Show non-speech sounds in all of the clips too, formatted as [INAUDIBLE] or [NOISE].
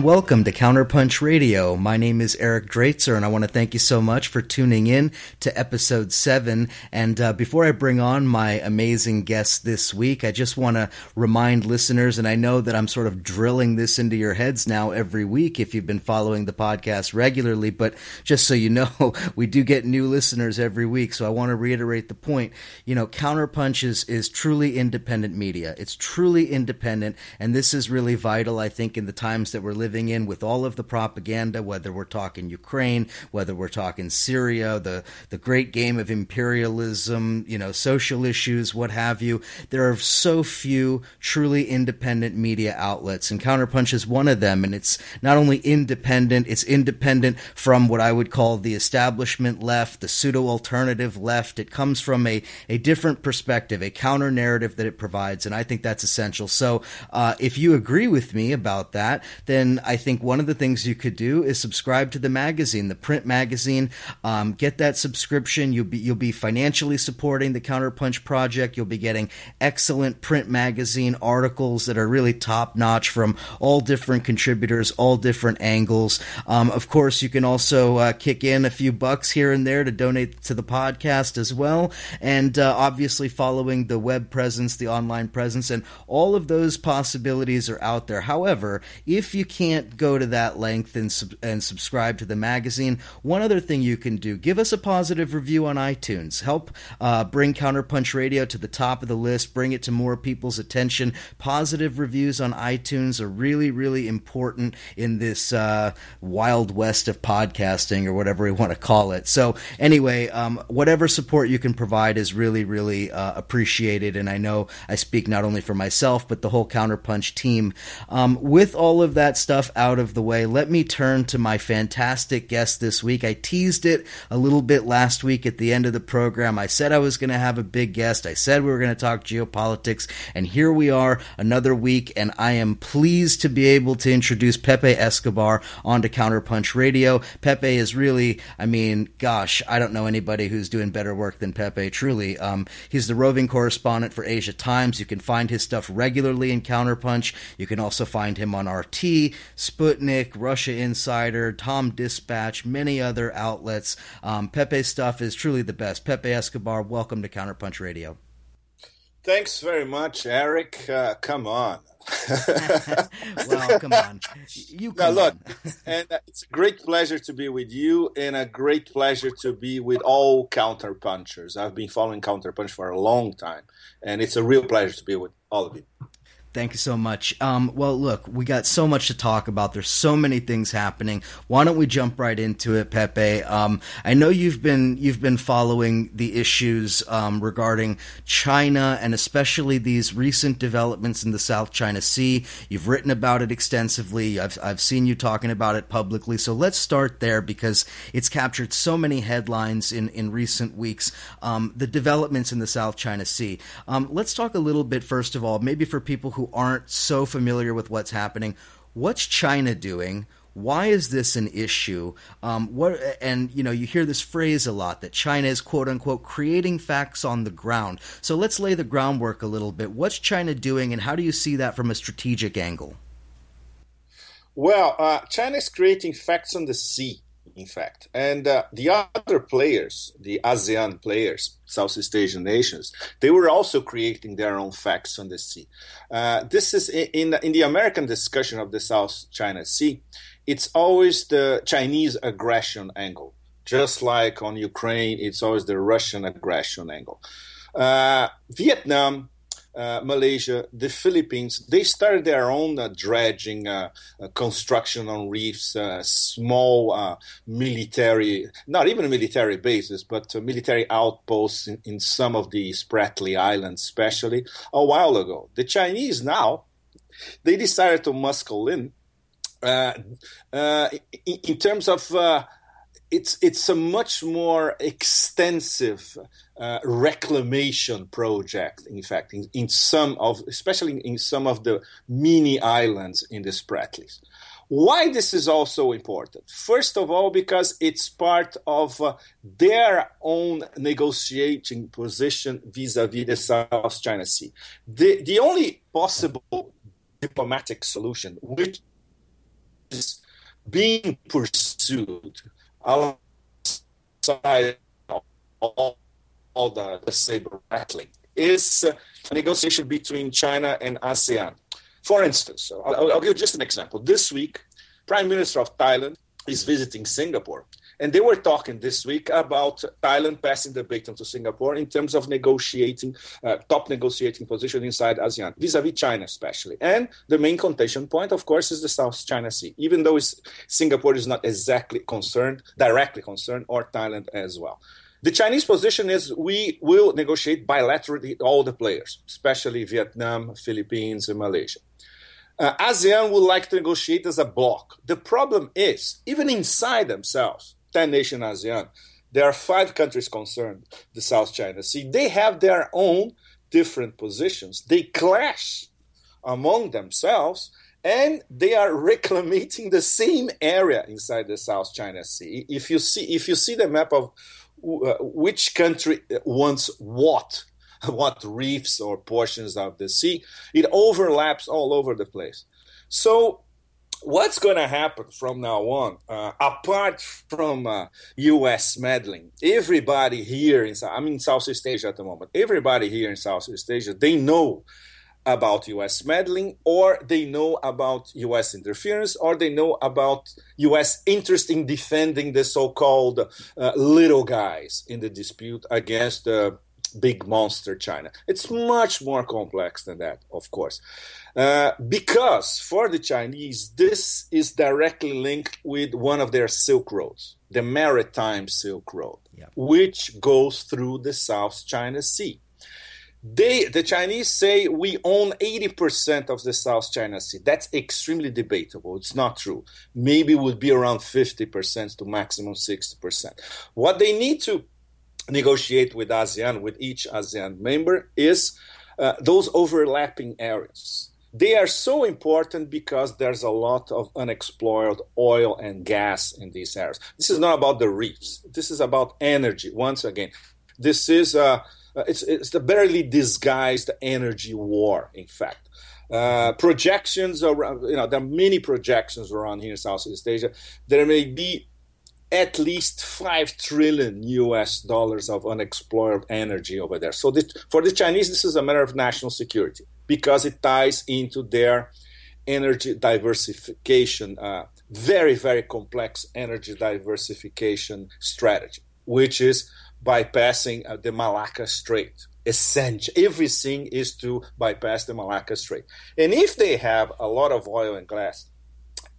And welcome to Counterpunch Radio. My name is Eric Draitser, and I want to thank you so much for tuning in to episode seven. And uh, before I bring on my amazing guest this week, I just want to remind listeners, and I know that I'm sort of drilling this into your heads now every week if you've been following the podcast regularly, but just so you know, [LAUGHS] we do get new listeners every week. So I want to reiterate the point. You know, Counterpunch is, is truly independent media. It's truly independent, and this is really vital, I think, in the times that we're living in with all of the propaganda, whether we're talking Ukraine, whether we're talking Syria, the, the great game of imperialism, you know, social issues, what have you. There are so few truly independent media outlets, and Counterpunch is one of them. And it's not only independent, it's independent from what I would call the establishment left, the pseudo alternative left. It comes from a, a different perspective, a counter narrative that it provides, and I think that's essential. So, uh, if you agree with me about that, then I think one of the things you could do is subscribe to the magazine, the print magazine. Um, get that subscription. You'll be you'll be financially supporting the Counterpunch project. You'll be getting excellent print magazine articles that are really top notch from all different contributors, all different angles. Um, of course, you can also uh, kick in a few bucks here and there to donate to the podcast as well, and uh, obviously following the web presence, the online presence, and all of those possibilities are out there. However, if you can't go to that length and, sub- and subscribe to the magazine, one other thing you can do give us a positive review on iTunes. Help uh, bring Counterpunch Radio to the top of the list, bring it to more people's attention. Positive reviews on iTunes are really, really important in this uh, wild west of podcasting or whatever we want to call it. So, anyway, um, whatever support you can provide is really, really uh, appreciated. And I know I speak not only for myself, but the whole Counterpunch team. Um, with all of that that stuff out of the way, let me turn to my fantastic guest this week. I teased it a little bit last week at the end of the program. I said I was going to have a big guest. I said we were going to talk geopolitics, and here we are, another week, and I am pleased to be able to introduce Pepe Escobar onto Counterpunch Radio. Pepe is really, I mean, gosh, I don't know anybody who's doing better work than Pepe, truly. Um, he's the roving correspondent for Asia Times. You can find his stuff regularly in Counterpunch. You can also find him on RT Sputnik, Russia Insider, Tom Dispatch, many other outlets. Um, Pepe's stuff is truly the best. Pepe Escobar, welcome to Counterpunch Radio. Thanks very much, Eric. Uh, come on. [LAUGHS] well, come on. You come now, look, and it's a great pleasure to be with you, and a great pleasure to be with all counterpunchers. I've been following counterpunch for a long time, and it's a real pleasure to be with all of you. Thank you so much. Um, well, look, we got so much to talk about. There's so many things happening. Why don't we jump right into it, Pepe? Um, I know you've been you've been following the issues um, regarding China and especially these recent developments in the South China Sea. You've written about it extensively. I've I've seen you talking about it publicly. So let's start there because it's captured so many headlines in in recent weeks. Um, the developments in the South China Sea. Um, let's talk a little bit first of all, maybe for people who who aren't so familiar with what's happening, what's China doing? Why is this an issue? Um, what and you know you hear this phrase a lot that China is quote unquote creating facts on the ground. So let's lay the groundwork a little bit. What's China doing, and how do you see that from a strategic angle? Well, uh, China is creating facts on the sea in fact. And uh, the other players, the ASEAN players, Southeast Asian nations, they were also creating their own facts on the sea. Uh, this is in, in the American discussion of the South China Sea, it's always the Chinese aggression angle. Just like on Ukraine, it's always the Russian aggression angle. Uh, Vietnam uh, Malaysia, the Philippines, they started their own uh, dredging uh, uh construction on reefs, uh, small uh, military, not even military bases, but military outposts in, in, some of the Spratly Islands, especially a while ago. The Chinese now, they decided to muscle in. in, in terms of it's it's a much more extensive uh, reclamation project. In fact, in, in, some of, especially in some of the mini islands in the Spratlys. Why this is also important? First of all, because it's part of uh, their own negotiating position vis-a-vis the South China Sea. The the only possible diplomatic solution, which is being pursued alongside all, all the, the saber rattling is a negotiation between China and ASEAN. For instance, I'll, I'll give just an example. This week, Prime Minister of Thailand is visiting Singapore. And they were talking this week about Thailand passing the baton to Singapore in terms of negotiating, uh, top negotiating position inside ASEAN, vis a vis China, especially. And the main contention point, of course, is the South China Sea, even though Singapore is not exactly concerned, directly concerned, or Thailand as well. The Chinese position is we will negotiate bilaterally all the players, especially Vietnam, Philippines, and Malaysia. Uh, ASEAN would like to negotiate as a bloc. The problem is, even inside themselves, 10 nation ASEAN, there are five countries concerned, the South China Sea. They have their own different positions. They clash among themselves and they are reclaiming the same area inside the South China Sea. If you see if you see the map of which country wants what, [LAUGHS] what reefs or portions of the sea. It overlaps all over the place. So, what's going to happen from now on, uh, apart from uh, U.S. meddling? Everybody here in I'm in Southeast Asia at the moment. Everybody here in Southeast Asia, they know about US meddling, or they know about US interference, or they know about US interest in defending the so called uh, little guys in the dispute against the big monster China. It's much more complex than that, of course. Uh, because for the Chinese, this is directly linked with one of their Silk Roads, the Maritime Silk Road, yeah. which goes through the South China Sea. They, the Chinese say we own 80% of the South China Sea. That's extremely debatable. It's not true. Maybe it would be around 50% to maximum 60%. What they need to negotiate with ASEAN, with each ASEAN member, is uh, those overlapping areas. They are so important because there's a lot of unexplored oil and gas in these areas. This is not about the reefs. This is about energy. Once again, this is a uh, uh, it's it's the barely disguised energy war. In fact, uh, projections around you know there are many projections around here in Southeast Asia. There may be at least five trillion U.S. dollars of unexplored energy over there. So the, for the Chinese, this is a matter of national security because it ties into their energy diversification, uh, very very complex energy diversification strategy, which is bypassing uh, the Malacca Strait. Essential. Everything is to bypass the Malacca Strait. And if they have a lot of oil and gas,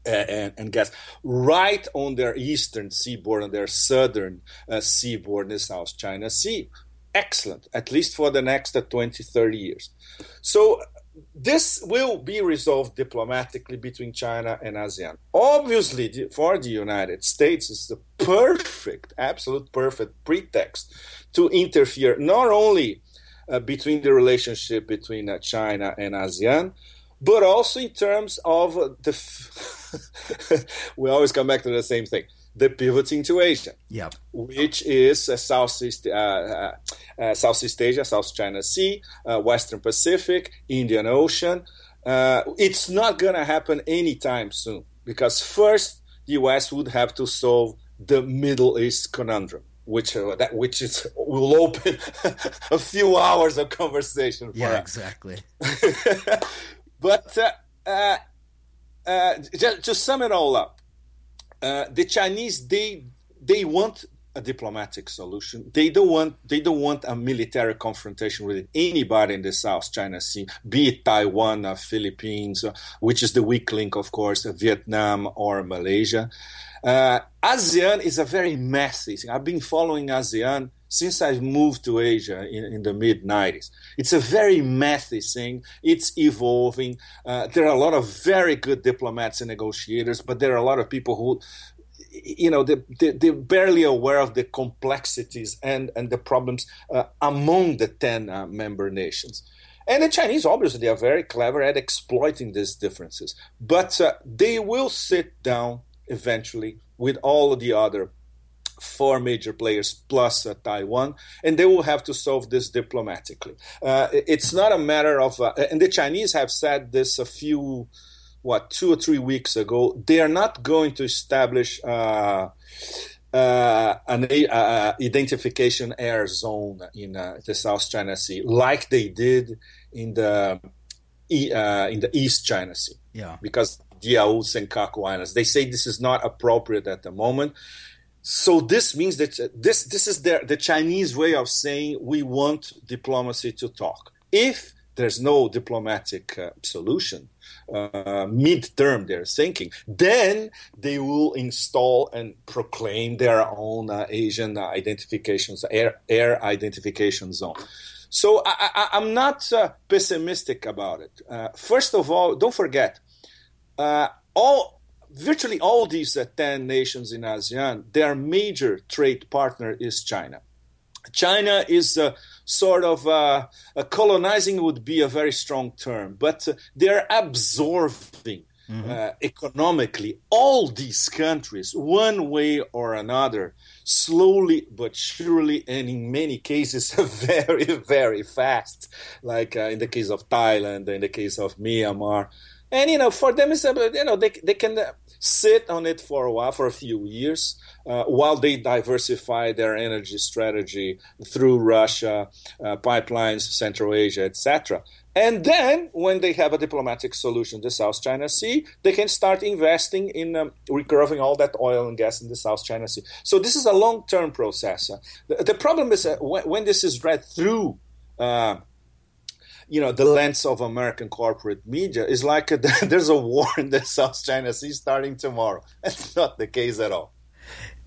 uh, and, and, gas right on their eastern seaboard and their southern uh, seaboard in the South China Sea. Excellent, at least for the next uh, 20, 30 years. So this will be resolved diplomatically between China and ASEAN. Obviously, for the United States, it's the perfect, absolute perfect pretext to interfere not only uh, between the relationship between uh, China and ASEAN, but also in terms of the. F- [LAUGHS] we always come back to the same thing the pivoting to Asia, yep. which is uh, Southeast, uh, uh, uh, Southeast Asia, South China Sea, uh, Western Pacific, Indian Ocean. Uh, it's not going to happen anytime soon because first the U.S. would have to solve the Middle East conundrum. Which that which is will open [LAUGHS] a few hours of conversation. yeah, us. exactly. [LAUGHS] but just to sum it all up, uh, the Chinese they they want a diplomatic solution. They don't want they don't want a military confrontation with anybody in the South China Sea, be it Taiwan or Philippines, which is the weak link, of course, Vietnam or Malaysia. Uh, ASEAN is a very messy thing. I've been following ASEAN since I've moved to Asia in, in the mid 90s. It's a very messy thing. It's evolving. Uh, there are a lot of very good diplomats and negotiators, but there are a lot of people who you know they, they, are barely aware of the complexities and, and the problems uh, among the 10 uh, member nations and the chinese obviously are very clever at exploiting these differences but uh, they will sit down eventually with all the other four major players plus uh, Taiwan, and they will have to solve this diplomatically. Uh, it's not a matter of, uh, and the Chinese have said this a few what two or three weeks ago, they are not going to establish uh, uh, an uh, identification air zone in uh, the South China Sea, like they did in the uh, in the East China Sea. Yeah, because Diaoyu Senkaku Islands, they say this is not appropriate at the moment. So this means that this this is their, the Chinese way of saying we want diplomacy to talk. If there's no diplomatic uh, solution, uh, mid-term they're thinking, then they will install and proclaim their own uh, Asian identifications, air, air identification zone. So I, am not uh, pessimistic about it. Uh, first of all, don't forget, uh, all virtually all these 10 nations in ASEAN, their major trade partner is China. China is uh, sort of uh, uh, colonizing would be a very strong term, but uh, they're absorbing mm-hmm. Uh, economically all these countries one way or another, slowly but surely, and in many cases [LAUGHS] very very fast. Like uh, in the case of Thailand, in the case of Myanmar, and you know for them it's you know they they can sit on it for a while, for a few years, uh, while they diversify their energy strategy through Russia, uh, pipelines, Central Asia, etc. And then, when they have a diplomatic solution the South China Sea, they can start investing in um, recovering all that oil and gas in the South China Sea. So this is a long-term process. The, the, problem is when, when, this is read through uh, you know the lens of American corporate media is like a, [LAUGHS] there's a war in the South China Sea starting tomorrow. [LAUGHS] That's not the case at all.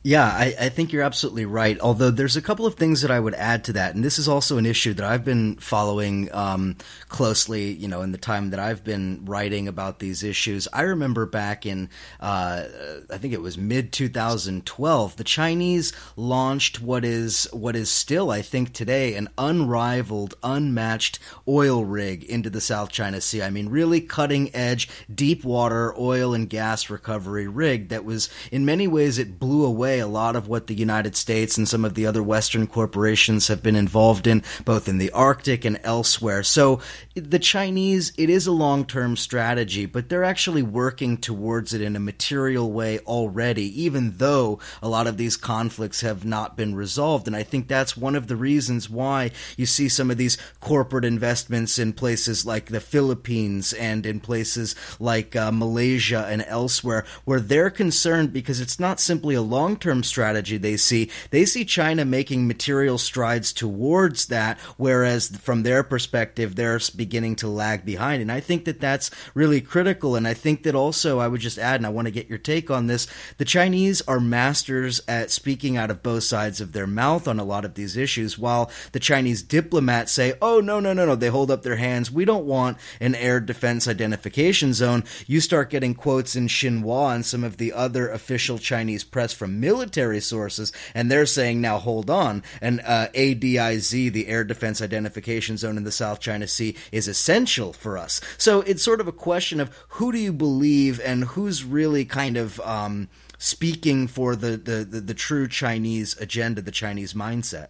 Yeah, I, I, think you're absolutely right. Although there's a couple of things that I would add to that, and this is also an issue that I've been following um, closely. You know, in the time that I've been writing about these issues, I remember back in uh, I think it was mid 2012, the Chinese launched what is what is still, I think, today an unrivaled, unmatched oil rig into the South China Sea. I mean, really cutting edge, deep water oil and gas recovery rig that was, in many ways, it blew away away a lot of what the United States and some of the other Western corporations have been involved in, both in the Arctic and elsewhere. So the Chinese, it is a long term strategy, but they're actually working towards it in a material way already, even though a lot of these conflicts have not been resolved. And I think that's one of the reasons why you see some of these corporate investments in places like the Philippines and in places like uh, Malaysia and elsewhere, where they're concerned because it's not simply a long term strategy they see. They see China making material strides towards that, whereas from their perspective, they're beginning to lag behind. And I think that that's really critical. And I think that also, I would just add, and I want to get your take on this the Chinese are masters at speaking out of both sides of their mouth on a lot of these issues, while the Chinese diplomats say, oh, no, no, no, no, they hold up their hands. We don't want an air defense identification zone. You start getting quotes in Xinhua and some of the other official Chinese press from military sources, and they're saying, now hold on, and uh, ADIZ, the Air Defense Identification Zone in the South China Sea, is essential for us. So it's sort of a question of who do you believe and who's really kind of um, speaking for the, the, the, the true Chinese agenda, the Chinese mindset.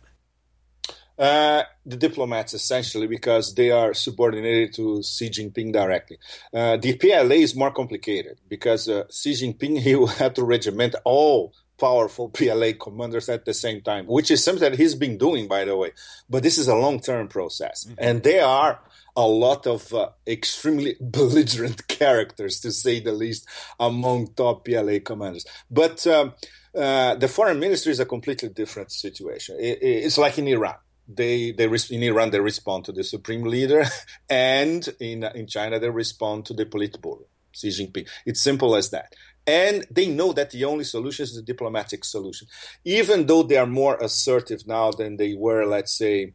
Uh, the diplomats, essentially, because they are subordinated to Xi Jinping directly. Uh, the PLA is more complicated because uh, Xi Jinping [LAUGHS] he will have to regiment all powerful PLA commanders at the same time, which is something that he's been doing, by the way. But this is a long term process. Mm-hmm. And they are a lot of uh, extremely [LAUGHS] belligerent characters, to say the least, among top PLA commanders. But um, uh, the foreign ministry is a completely different situation. It, it's like in Iran. They, they in Iran they respond to the supreme leader, [LAUGHS] and in in China they respond to the Politburo, Xi Jinping. It's simple as that. And they know that the only solution is the diplomatic solution. Even though they are more assertive now than they were, let's say,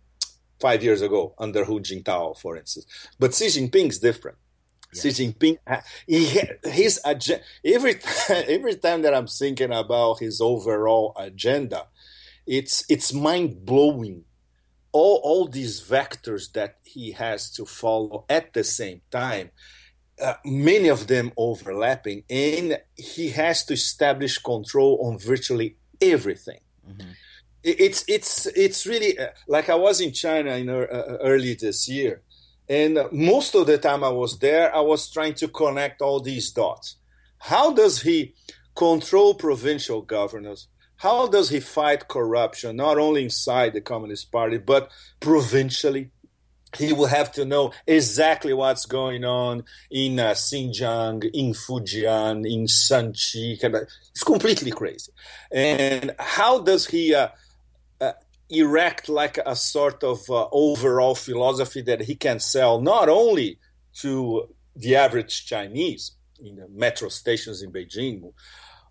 five years ago under Hu Jintao, for instance. But Xi Jinping is different. Yes. Xi Jinping, he, his agenda, every time, [LAUGHS] every time that I'm thinking about his overall agenda, it's it's mind blowing. All all these vectors that he has to follow at the same time, uh, many of them overlapping, and he has to establish control on virtually everything. Mm-hmm. It's it's it's really uh, like I was in China in uh, uh, early this year, And most of the time I was there, I was trying to connect all these dots. How does he control provincial governors? How does he fight corruption, not only inside the Communist Party, but provincially? He will have to know exactly what's going on in uh, Xinjiang, in Fujian, in Shanxi. It's completely crazy. And how does he uh, erect like a sort of uh, overall philosophy that he can sell not only to the average Chinese in the metro stations in Beijing,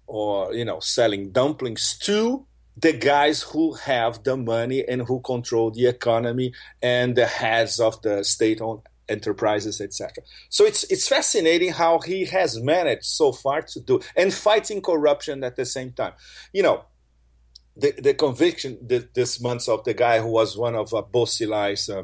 or you know selling dumplings to the guys who have the money and who control the economy and the heads of the state-owned enterprises, etc. So it's it's fascinating how he has managed so far to do and fighting corruption at the same time. You know, the the conviction this month of the guy who was one of uh, Bo uh,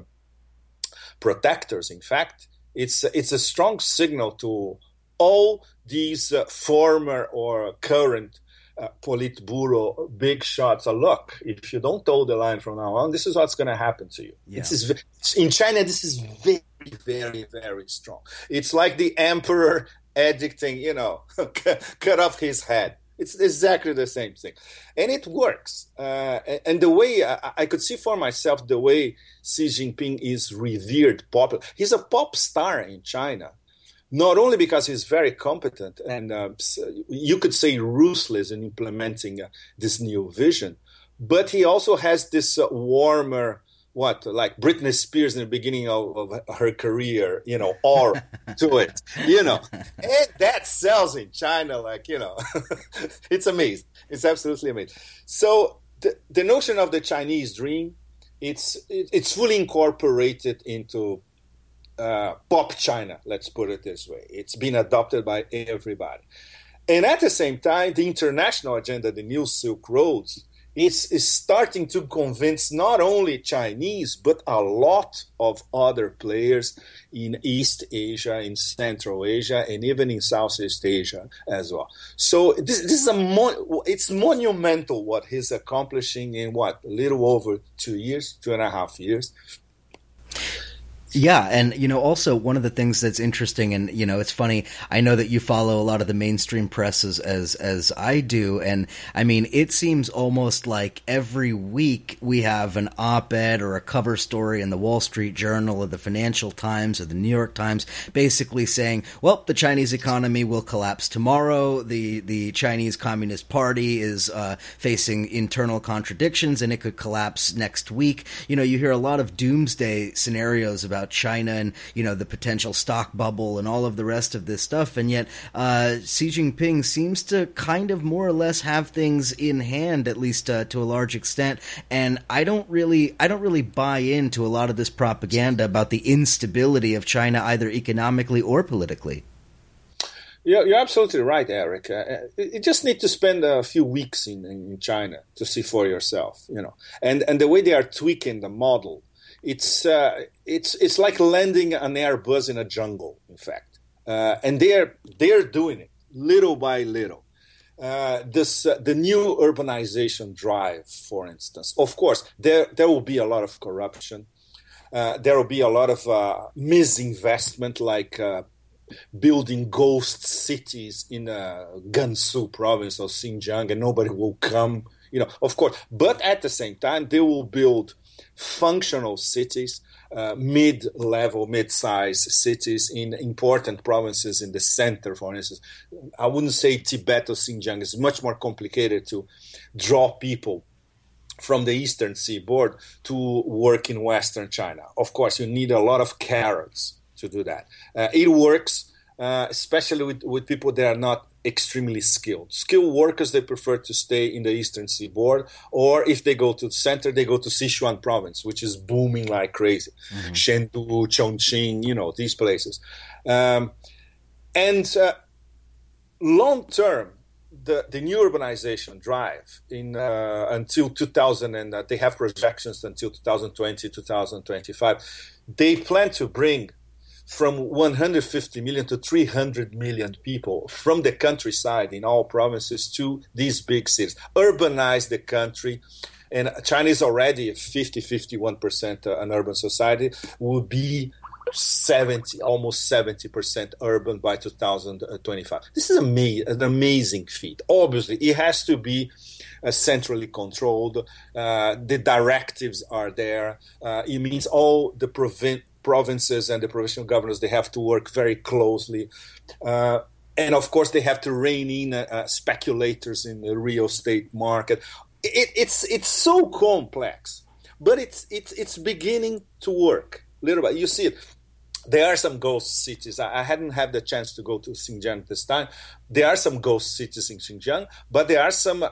protectors. In fact, it's it's a strong signal to all these uh, former or current uh, Politburo big shots are look, if you don't toe the line from now on, this is what's going to happen to you. Yeah. Is, in China, this is very, very, very strong. It's like the emperor edicting, you know, [LAUGHS] cut off his head. It's exactly the same thing. And it works. Uh, and the way I, I, could see for myself the way Xi Jinping is revered, popular. He's a pop star in China not only because he's very competent and uh, you could say ruthless in implementing uh, this new vision, but he also has this uh, warmer, what, like Britney Spears in the beginning of, of her career, you know, or [LAUGHS] to it, you know, and that sells in China, like, you know, [LAUGHS] it's amazing. It's absolutely amazing. So the, the notion of the Chinese dream, it's, it's fully incorporated into uh, pop China, let's put it this way. It's been adopted by everybody. And at the same time, the international agenda, the new Silk Roads, is, is starting to convince not only Chinese, but a lot of other players in East Asia, in Central Asia, and even in Southeast Asia as well. So this, this is a it's monumental what he's accomplishing in what a little over two years, two and a half years. Yeah, and you know, also one of the things that's interesting, and you know, it's funny. I know that you follow a lot of the mainstream press as as, as I do, and I mean, it seems almost like every week we have an op-ed or a cover story in the Wall Street Journal or the Financial Times or the New York Times, basically saying, "Well, the Chinese economy will collapse tomorrow. The the Chinese Communist Party is uh, facing internal contradictions, and it could collapse next week." You know, you hear a lot of doomsday scenarios about about China and you know the potential stock bubble and all of the rest of this stuff, and yet uh, Xi Jinping seems to kind of more or less have things in hand, at least uh, to a large extent. And I don't really, I don't really buy into a lot of this propaganda about the instability of China, either economically or politically. You're, you're absolutely right, Eric. Uh, you just need to spend a few weeks in, in China to see for yourself, you know. And and the way they are tweaking the model it's uh, it's it's like landing an Airbus in a jungle, in fact, uh, and they're they're doing it little by little. Uh, this uh, the new urbanization drive, for instance. Of course, there there will be a lot of corruption. Uh, there will be a lot of uh, misinvestment, like building ghost cities in uh, Gansu province or Xinjiang, and nobody will come. You know, of course, but at the same time, they will build functional cities, uh, mid-level, mid-size cities in important provinces in the center, for instance. I wouldn't say Tibet or Xinjiang. It's much more complicated to draw people from the eastern seaboard to work in western China. Of course, you need a lot of carrots to do that. Uh, it works, uh, especially with, with people that are not extremely skilled. Skilled workers, they prefer to stay in the eastern seaboard, or if they go to the center, they go to Sichuan province, which is booming like crazy. Mm-hmm. Chengdu, Chongqing, you know, these places. Um, and uh, long term, the, the new urbanization drive in uh, until 2000 and uh, they have projections until 2020 2025 they plan to bring from 150 million to 300 million people from the countryside in all provinces to these big cities, urbanize the country. And China is already 50, 51% uh, an urban society, will be 70, almost 70% urban by 2025. This is an amazing feat. Obviously, it has to be uh, centrally controlled. Uh, the directives are there. Uh, it means all the provin- provinces and the provincial governors they have to work very closely. Uh, and of course, they have to rein in uh, uh, speculators in the real estate market. It, it's it's so complex, but it's it's it's beginning to work little bit. You see it. There are some ghost cities. I, hadn't had the chance to go to Xinjiang this time. There are some ghost cities in Xinjiang, but there are some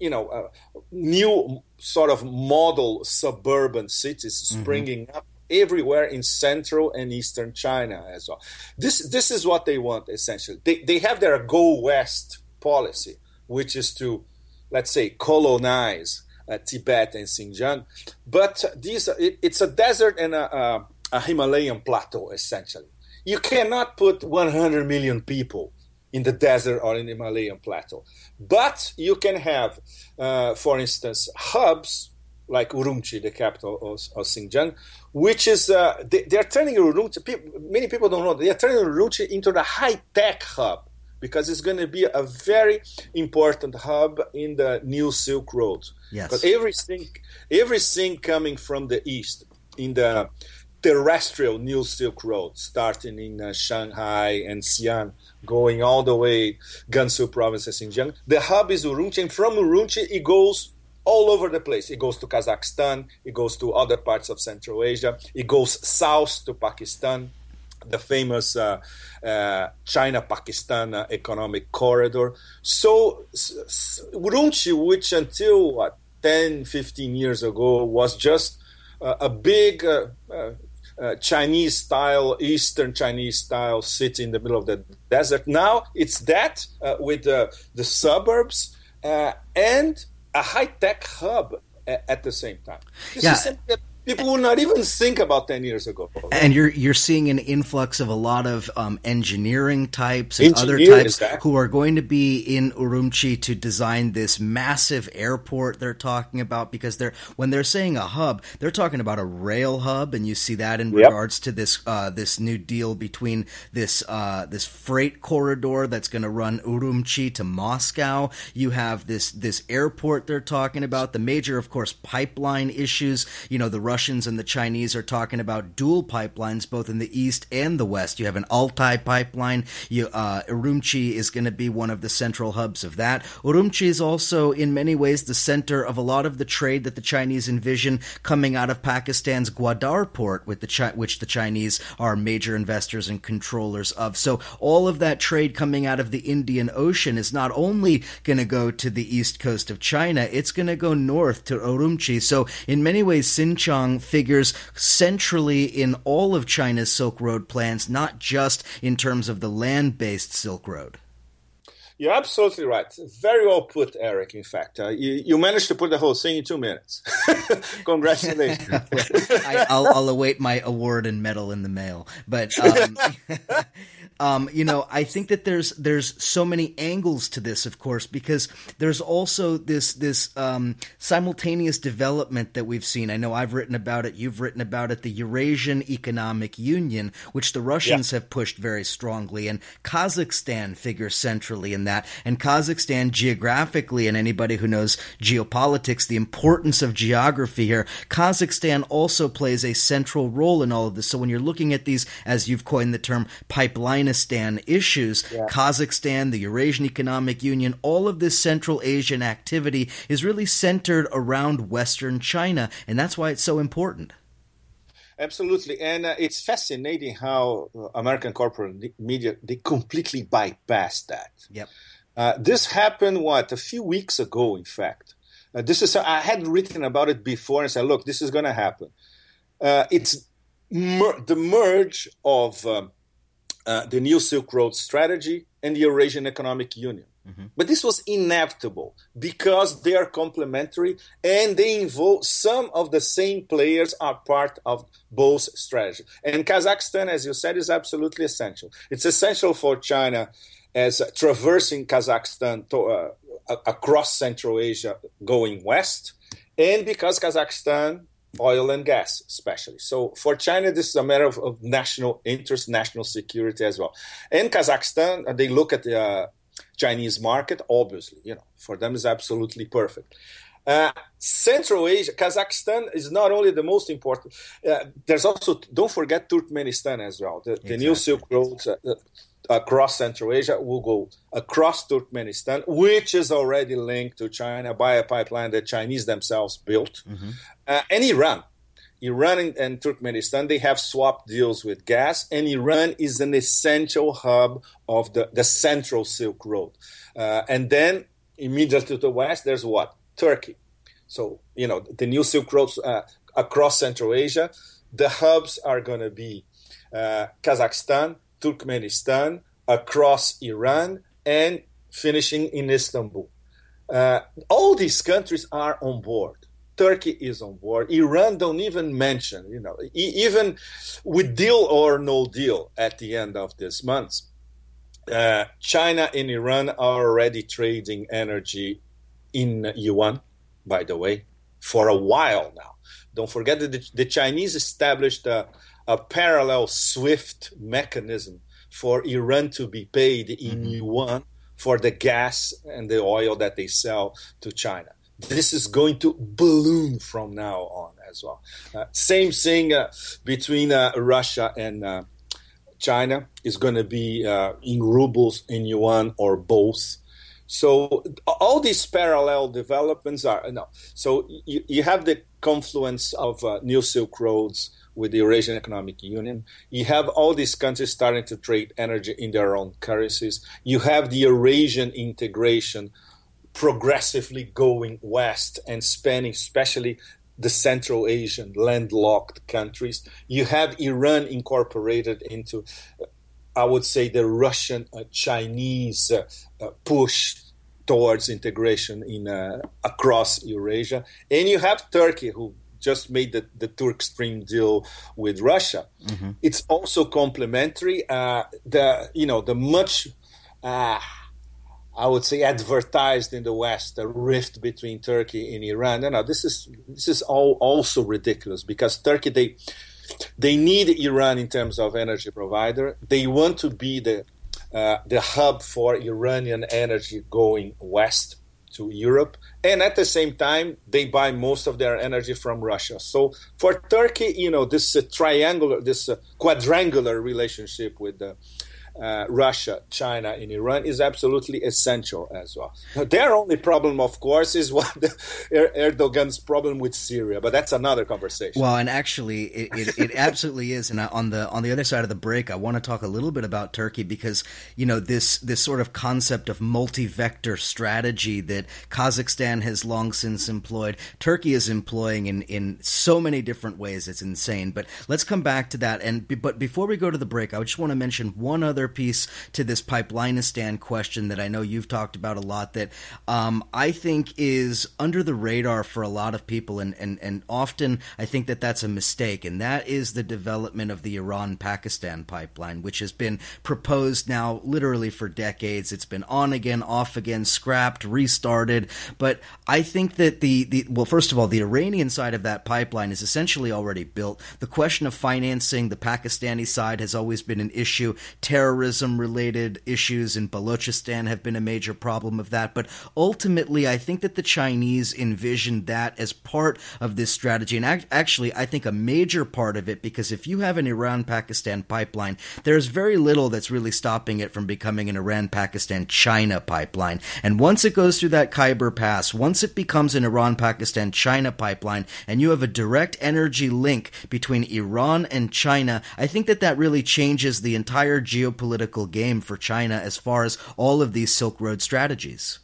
you know, uh, new sort of model suburban cities mm-hmm. springing mm-hmm. up everywhere in central and eastern China as well. This this is what they want essentially. They they have their go west policy, which is to let's say colonize uh, Tibet and Xinjiang, but these it, it's a desert and a, a, a Himalayan plateau essentially. You cannot put 100 million people in the desert or in the Himalayan plateau. But you can have, uh, for instance, hubs like Urumqi, the capital of, of Xinjiang, which is uh, they, are turning Urumqi. People, many people don't know they are turning Urumqi into the high tech hub because it's going to be a very important hub in the new Silk Road. Yes, but everything, everything coming from the east in the terrestrial New Silk Road, starting in uh, Shanghai and Xi'an, going all the way Gansu province and Xinjiang. The hub is Urumqi, and from Urumqi it goes all over the place. It goes to Kazakhstan, it goes to other parts of Central Asia, it goes south to Pakistan, the famous uh, uh, China-Pakistan uh, economic corridor. So Urumqi, which until what 10, 15 years ago was just a big uh, uh, uh, Chinese style, Eastern Chinese style city in the middle of the desert. Now it's that uh, with the, the suburbs uh, and a high tech hub at, at, the same time. This yeah people would not even think about 10 years ago and you're you're seeing an influx of a lot of um, engineering types and other types exactly. who are going to be in Urumqi to design this massive airport they're talking about because they're when they're saying a hub they're talking about a rail hub and you see that in yep. regards to this uh, this new deal between this uh, this freight corridor that's going to run Urumqi to Moscow you have this this airport they're talking about the major of course pipeline issues you know the Russians and the Chinese are talking about dual pipelines both in the east and the west. You have an Altai pipeline. You, uh, Urumqi is going to be one of the central hubs of that. Urumqi is also, in many ways, the center of a lot of the trade that the Chinese envision coming out of Pakistan's Gwadar port, with the Chi- which the Chinese are major investors and controllers of. So all of that trade coming out of the Indian Ocean is not only going to go to the east coast of China, it's going to go north to Urumqi. So in many ways, Figures centrally in all of China's Silk Road plans, not just in terms of the land based Silk Road. You're absolutely right. Very well put, Eric. In fact, uh, you, you managed to put the whole thing in two minutes. [LAUGHS] Congratulations. [LAUGHS] I, will await my award and medal in the mail. But um, [LAUGHS] um, you know, I think that there's there's so many angles to this, of course, because there's also this this um, simultaneous development that we've seen. I know I've written about it, you've written about it, the Eurasian Economic Union, which the Russians yeah. have pushed very strongly, and Kazakhstan figures centrally in that. And Kazakhstan, geographically, and anybody who knows geopolitics, the importance of geography here, Kazakhstan also plays a central role in all of this. So when you're looking at these, as you've coined the term, pipeline Afghanistan issues, yeah. Kazakhstan, the Eurasian Economic Union, all of this Central Asian activity is really centered around Western China, and that's why it's so important. Absolutely, and uh, it's fascinating how uh, American corporate media they completely bypassed that. Yep. Uh, this happened what a few weeks ago, in fact. Uh, this is I had written about it before and said, look, this is going to happen. Uh, it's mer- the merge of um, uh, the new Silk Road strategy and the Eurasian Economic Union. Mm-hmm. But this was inevitable because they are complementary and they involve some of the same players are part of both strategies. And Kazakhstan, as you said, is absolutely essential. It's essential for China as traversing Kazakhstan to, uh, across Central Asia going west, and because Kazakhstan oil and gas, especially. So for China, this is a matter of, of national interest, national security as well. In Kazakhstan, uh, they look at the uh, Chinese market, obviously, you know, for them is absolutely perfect. Uh, Central Asia, Kazakhstan is not only the most important. Uh, there's also don't forget Turkmenistan as well. The, exactly. the new Silk Road uh, uh, across Central Asia will go across Turkmenistan, which is already linked to China by a pipeline that Chinese themselves built, mm-hmm. Uh, and Iran. Iran and, Turkmenistan they have swapped deals with gas, and Iran is an essential hub of the, the Central Silk Road. Uh, and then immediately to the west, there's what Turkey. So, you know, the new Silk Roads uh, across Central Asia, the hubs are going to be uh, Kazakhstan, Turkmenistan, across Iran, and finishing in Istanbul. Uh, all these countries are on board. Turkey is on board. Iran don't even mention, you know, e- even with deal or no deal at the end of this month. Uh, China and Iran are already trading energy in yuan, by the way, for a while now. Don't forget that the, the Chinese established a, a, parallel SWIFT mechanism for Iran to be paid in mm-hmm. yuan for the gas and the oil that they sell to China. This is going to balloon from now on as well. Uh, same thing uh, between uh, Russia and uh, China is going to be uh, in rubles, in yuan, or both. So all these parallel developments are no. So you, you have the confluence of uh, new Silk Roads with the Eurasian Economic Union. You have all these countries starting to trade energy in their own currencies. You have the Eurasian integration progressively going west and spanning especially the Central Asian landlocked countries. You have Iran incorporated into I would say the Russian uh, Chinese uh, uh, push towards integration in uh, across Eurasia, and you have Turkey who just made the, the Turk Stream deal with Russia. Mm-hmm. It's also complementary. Uh, the you know the much uh, I would say advertised in the West a rift between Turkey and Iran. No, no, this is this is all also ridiculous because Turkey they they need Iran in terms of energy provider. They want to be the uh, the hub for Iranian energy going west to Europe, and at the same time, they buy most of their energy from Russia. So for Turkey, you know, this uh, triangular, this uh, quadrangular relationship with the uh, Russia, China, and Iran is absolutely essential as well. Their only problem, of course, is what [LAUGHS] er-, Erdogan's problem with Syria, but that's another conversation. Well, and actually, it, it, it absolutely is. And on the on the other side of the break, I want to talk a little bit about Turkey because you know this this sort of concept of multi-vector strategy that Kazakhstan has long since employed, Turkey is employing in in so many different ways. It's insane. But let's come back to that. And but before we go to the break, I just want to mention one other piece to this Pipelineistan question that I know you've talked about a lot that um, I think is under the radar for a lot of people, and, and, and often I think that that's a mistake, and that is the development of the Iran Pakistan pipeline, which has been proposed now literally for decades. It's been on again, off again, scrapped, restarted. But I think that the, the well, first of all, the Iranian side of that pipeline is essentially already built. The question of financing the Pakistani side has always been an issue. Terror terrorism related issues in Balochistan have been a major problem of that. But ultimately, I think that the Chinese envisioned that as part of this strategy. And actually, I think a major part of it, because if you have an Iran Pakistan pipeline, there's very little that's really stopping it from becoming an Iran Pakistan China pipeline. And once it goes through that Khyber Pass, once it becomes an Iran Pakistan China pipeline, and you have a direct energy link between Iran and China, I think that that really changes the entire geopolitical political game for China as far as all of these Silk Road strategies.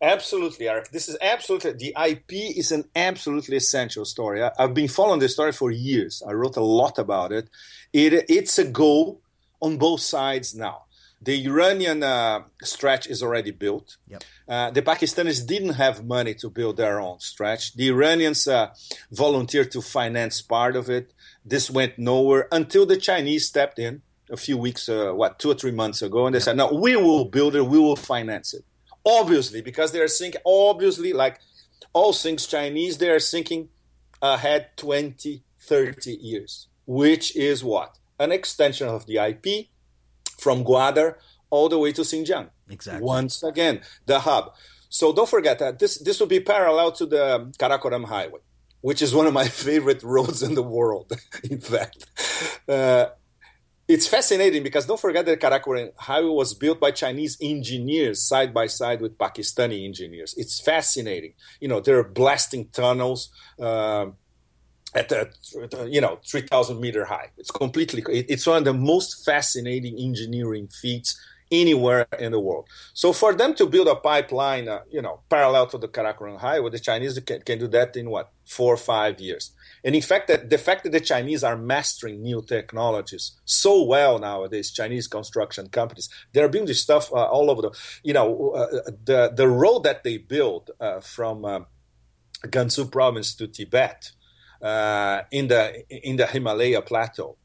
Absolutely, Eric. This is absolutely the IP is an absolutely essential story. I, have been following this story for years. I wrote a lot about it. it it's a goal on both sides now. The Iranian uh, stretch is already built. Yep. Uh, the Pakistanis didn't have money to build their own stretch. The Iranians uh, volunteered to finance part of it. This went nowhere until the Chinese stepped in a few weeks, uh, what, two or three months ago, and they said, no, we will build it, we will finance it. Obviously, because they are thinking, obviously, like all things Chinese, they are thinking ahead 20, 30 years, which is what? An extension of the IP from Gwadar all the way to Xinjiang. Exactly. Once again, the hub. So don't forget that this this will be parallel to the Karakoram Highway, which is one of my [LAUGHS] favorite roads in the world. [LAUGHS] in fact, uh, it's fascinating because don't forget that Karakoram Highway was built by Chinese engineers side by side with Pakistani engineers. It's fascinating. You know, they're blasting tunnels. Uh, at the you know 3000 meter high it's completely it's one of the most fascinating engineering feats anywhere in the world. So for them to build a pipeline, uh, you know, parallel to the Karakoram Highway, the Chinese can, can, do that in what four or five years. And in fact, that the fact that the Chinese are mastering new technologies so well nowadays, Chinese construction companies, they're building stuff uh, all over the, you know, uh, the the road that they build uh, from um, Gansu province to Tibet uh, in the in the Himalaya plateau.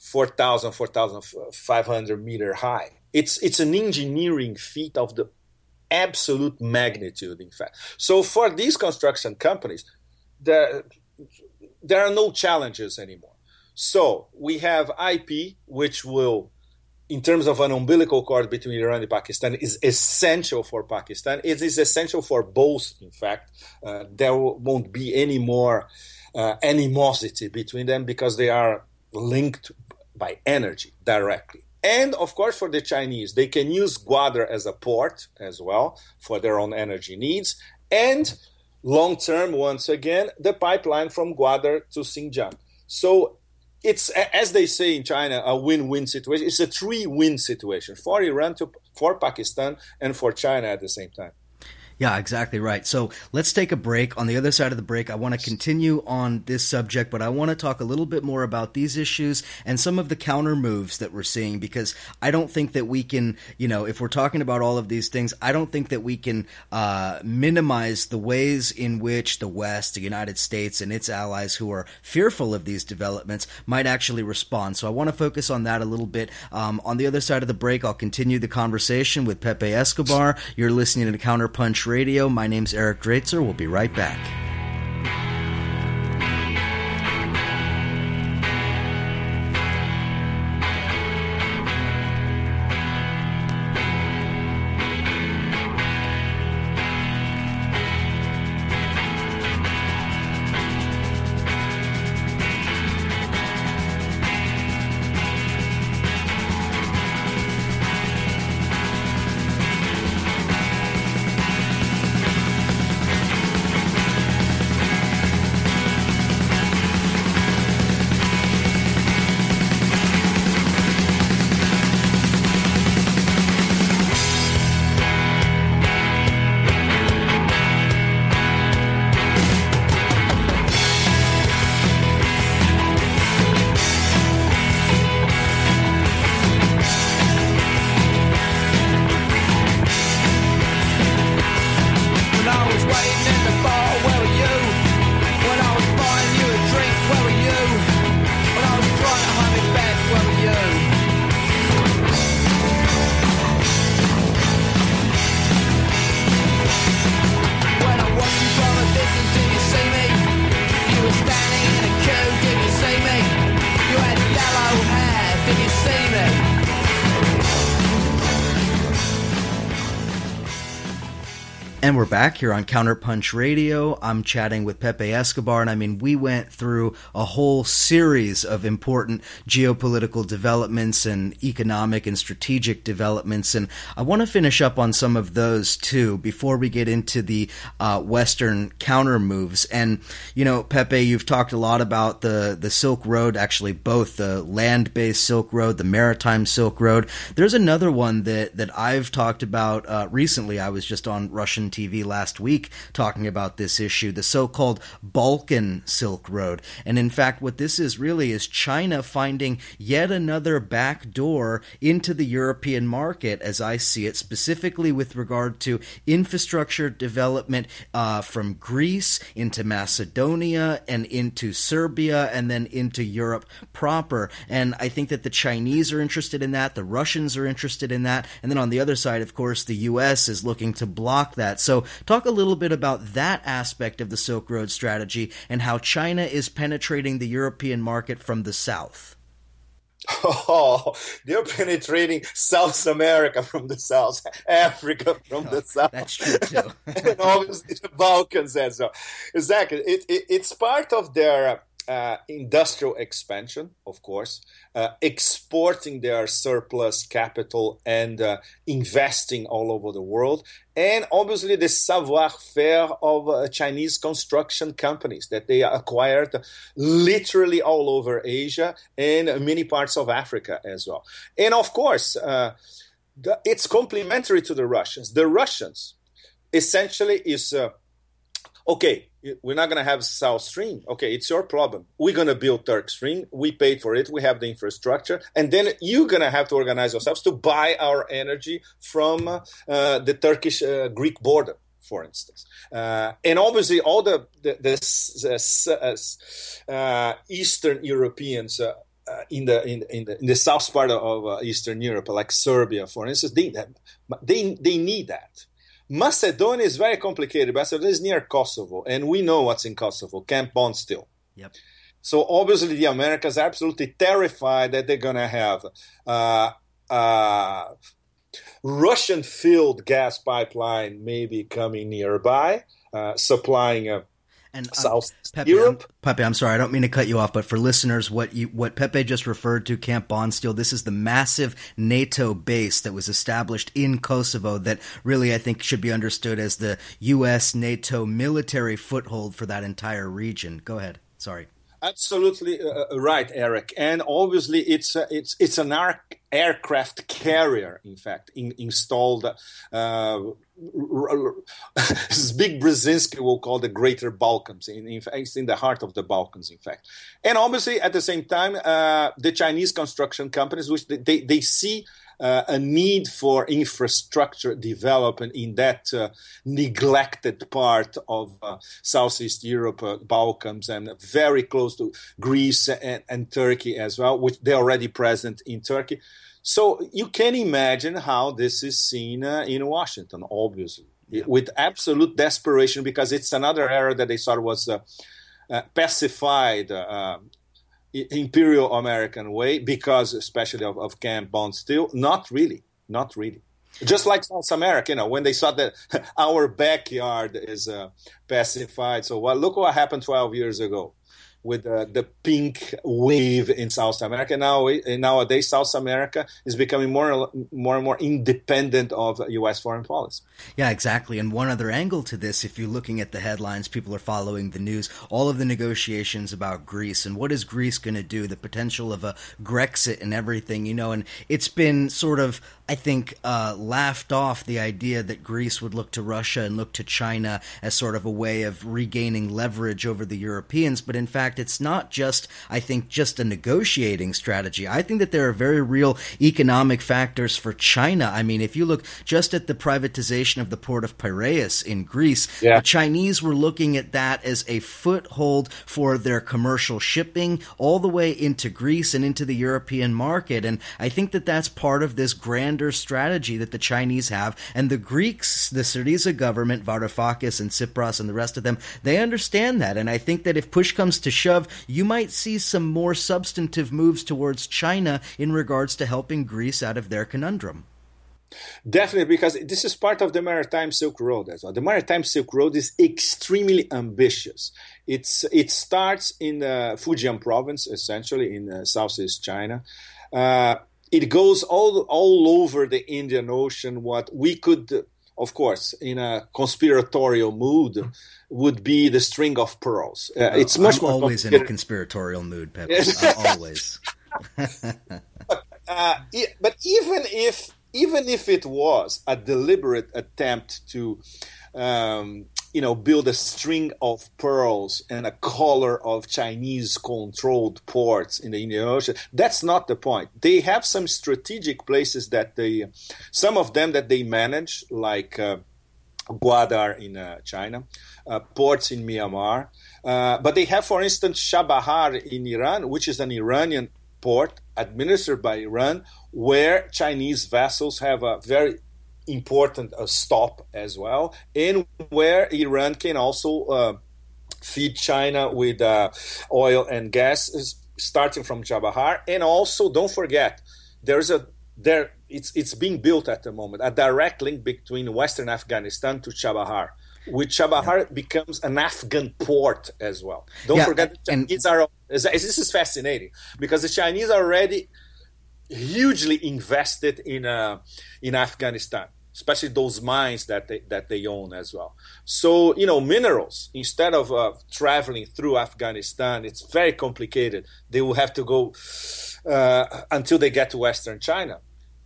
4,000, 4,500 meter high it's it's an engineering feat of the absolute magnitude, in fact. So for these construction companies, there there are no challenges anymore. So we have IP, which will, in terms of an umbilical cord between Iran and Pakistan, is essential for Pakistan. It is essential for both. In fact, uh, there won't be any more uh, animosity between them because they are linked by energy directly. And of course, for the Chinese, they can use Gwadar as a port as well for their own energy needs. And long term, once again, the pipeline from Gwadar to Xinjiang. So it's, as they say in China, a win win situation. It's a three win situation for Iran, to, for Pakistan, and for China at the same time. Yeah, exactly right. So let's take a break. On the other side of the break, I want to continue on this subject, but I want to talk a little bit more about these issues and some of the counter moves that we're seeing because I don't think that we can, you know, if we're talking about all of these things, I don't think that we can uh, minimize the ways in which the West, the United States, and its allies who are fearful of these developments might actually respond. So I want to focus on that a little bit. Um, on the other side of the break, I'll continue the conversation with Pepe Escobar. You're listening to Counterpunch Radio. My name's Eric Draitser. We'll be right back. And we're back here on Counterpunch Radio. I'm chatting with Pepe Escobar, and I mean, we went through a whole series of important geopolitical developments and economic and strategic developments, and I want to finish up on some of those too before we get into the uh, Western counter moves. And you know, Pepe, you've talked a lot about the the Silk Road, actually both the land-based Silk Road, the maritime Silk Road. There's another one that that I've talked about uh, recently. I was just on Russian TV last week talking about this issue, the so called Balkan Silk Road. And in fact, what this is really is China finding yet another back door into the European market, as I see it, specifically with regard to infrastructure development uh, from Greece into Macedonia and into Serbia and then into Europe proper. And I think that the Chinese are interested in that, the Russians are interested in that, and then on the other side, of course, the U.S. is looking to block that. So, talk a little bit about that aspect of the Silk Road strategy and how China is penetrating the European market from the south. Oh, they're penetrating South America from the south, Africa from oh, the south. That's true too. [LAUGHS] and obviously the Balkans as well. Exactly. It, it, it's part of their uh, industrial expansion, of course, uh, exporting their surplus capital and uh, investing all over the world, and obviously the savoir faire of uh, Chinese construction companies that they acquired literally all over Asia and many parts of Africa as well. And of course, uh, the, it's complementary to the Russians. The Russians essentially is uh, okay we're not going to have South Stream. Okay, it's your problem. We're going to build Turk Stream. We paid for it. We have the infrastructure. And then you're going to have to organize yourselves to buy our energy from uh, the Turkish uh, Greek border, for instance. Uh, and obviously, all the, the, the uh, Eastern Europeans. Uh, uh, in the in, in the in the south part of Eastern Europe, like Serbia, for instance, they they they need that Macedonia is very complicated. Macedonia is near Kosovo, and we know what's in Kosovo Camp Bondsteel. Yep. So obviously, the Americans are absolutely terrified that they're going to have uh, uh, Russian filled gas pipeline maybe coming nearby, uh, supplying a and um, South Pepe, Europe. I'm, Pepe, I'm sorry, I don't mean to cut you off, but for listeners, what you what Pepe just referred to, Camp Bondsteel, this is the massive NATO base that was established in Kosovo that really I think should be understood as the U.S. NATO military foothold for that entire region. Go ahead. Sorry. Absolutely uh, uh, right, Eric. And obviously, it's uh, it's it's an aircraft carrier, in fact, in, installed. Uh, [LAUGHS] big Brzezinski will call the Greater Balkans. In, in it's in the heart of the Balkans, in fact. And obviously, at the same time, uh, the Chinese construction companies, which they, they see uh, a need for infrastructure development in that uh, neglected part of uh, Southeast Europe, uh, Balkans, and very close to Greece and, and Turkey as well, which they're already present in Turkey. So you can imagine how this is seen uh, in Washington, obviously, yeah. with absolute desperation, because it's another area that they thought was uh, uh, pacified uh, imperial American way because especially of, of Camp Bondsteel. Not really, not really. Just like South America, you know, when they saw that [LAUGHS] our backyard is uh, pacified. So, well, look what happened 12 years ago with uh, the pink wave in South America. Now, nowadays, South America is becoming more, more and more independent of U.S. foreign policy. Yeah, exactly. And one other angle to this, if you're looking at the headlines, people are following the news, all of the negotiations about Greece and what is Greece going to do, the potential of a Grexit and everything, you know, and it's been sort of I think, uh, laughed off the idea that Greece would look to Russia and look to China as sort of a way of regaining leverage over the Europeans. But in fact, it's not just, I think, just a negotiating strategy. I think that there are very real economic factors for China. I mean, if you look just at the privatization of the port of Piraeus in Greece, yeah. the Chinese were looking at that as a foothold for their commercial shipping all the way into Greece and into the European market. And I think that that's part of this grander strategy that the Chinese have. And the Greeks, the Syriza government, Varoufakis and Tsipras and the rest of them, they understand that. And I think that if push comes to shove, you might see some more substantive moves towards China in regards to helping Greece out of their conundrum. Definitely, because this is part of the Maritime Silk Road as well. The Maritime Silk Road is extremely ambitious. It's it starts in uh, Fujian province, essentially in uh, southeast China. Uh, it goes all all over the Indian Ocean. What we could, of course, in a conspiratorial mood, would be the string of pearls. Uh, it's much always in a conspiratorial mood, Pepe. always. [LAUGHS] [LAUGHS] uh, but even if even if it was a deliberate attempt to um, you know, build a string of pearls and a collar of Chinese controlled ports in the Indian Ocean. That's not the point. They have some strategic places that they, some of them that they manage, like uh, in uh, China, uh, ports in Myanmar. Uh, but they have, for instance, Chabahar in Iran, which is an Iranian port administered by Iran, where Chinese vessels have a very important uh, stop as well, and where Iran can also uh, feed China with uh, oil and gas, starting from Chabahar, and also don't forget there's a there it's it's being built at the moment a direct link between Western Afghanistan to Chabahar which Chabahar yeah. becomes an Afghan port as well. Don't yeah, forget, the Chinese and, are. This is fascinating because the Chinese are already hugely invested in uh, in Afghanistan, especially those mines that they that they own as well. So you know, minerals instead of uh, traveling through Afghanistan, it's very complicated. They will have to go uh, until they get to Western China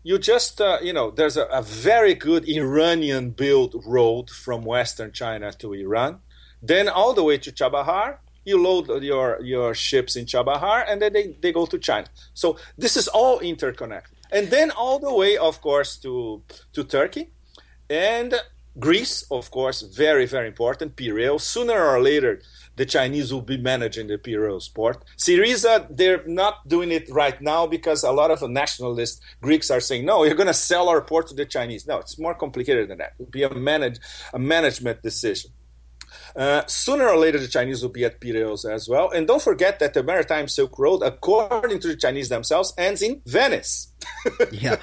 you just uh, you know there's a, a very good iranian built road from western china to iran then all the way to chabahar you load your your ships in chabahar and then they, they go to china so this is all interconnected and then all the way of course to to turkey and greece of course very very important piraeus sooner or later the Chinese will be managing the Piraeus port. Syriza, they're not doing it right now because a lot of nationalist Greeks are saying, no, you're going to sell our port to the Chinese. No, it's more complicated than that. It will be a, manage, a management decision. Uh, sooner or later, the Chinese will be at Piraeus as well. And don't forget that the Maritime Silk Road, according to the Chinese themselves, ends in Venice. [LAUGHS] yeah.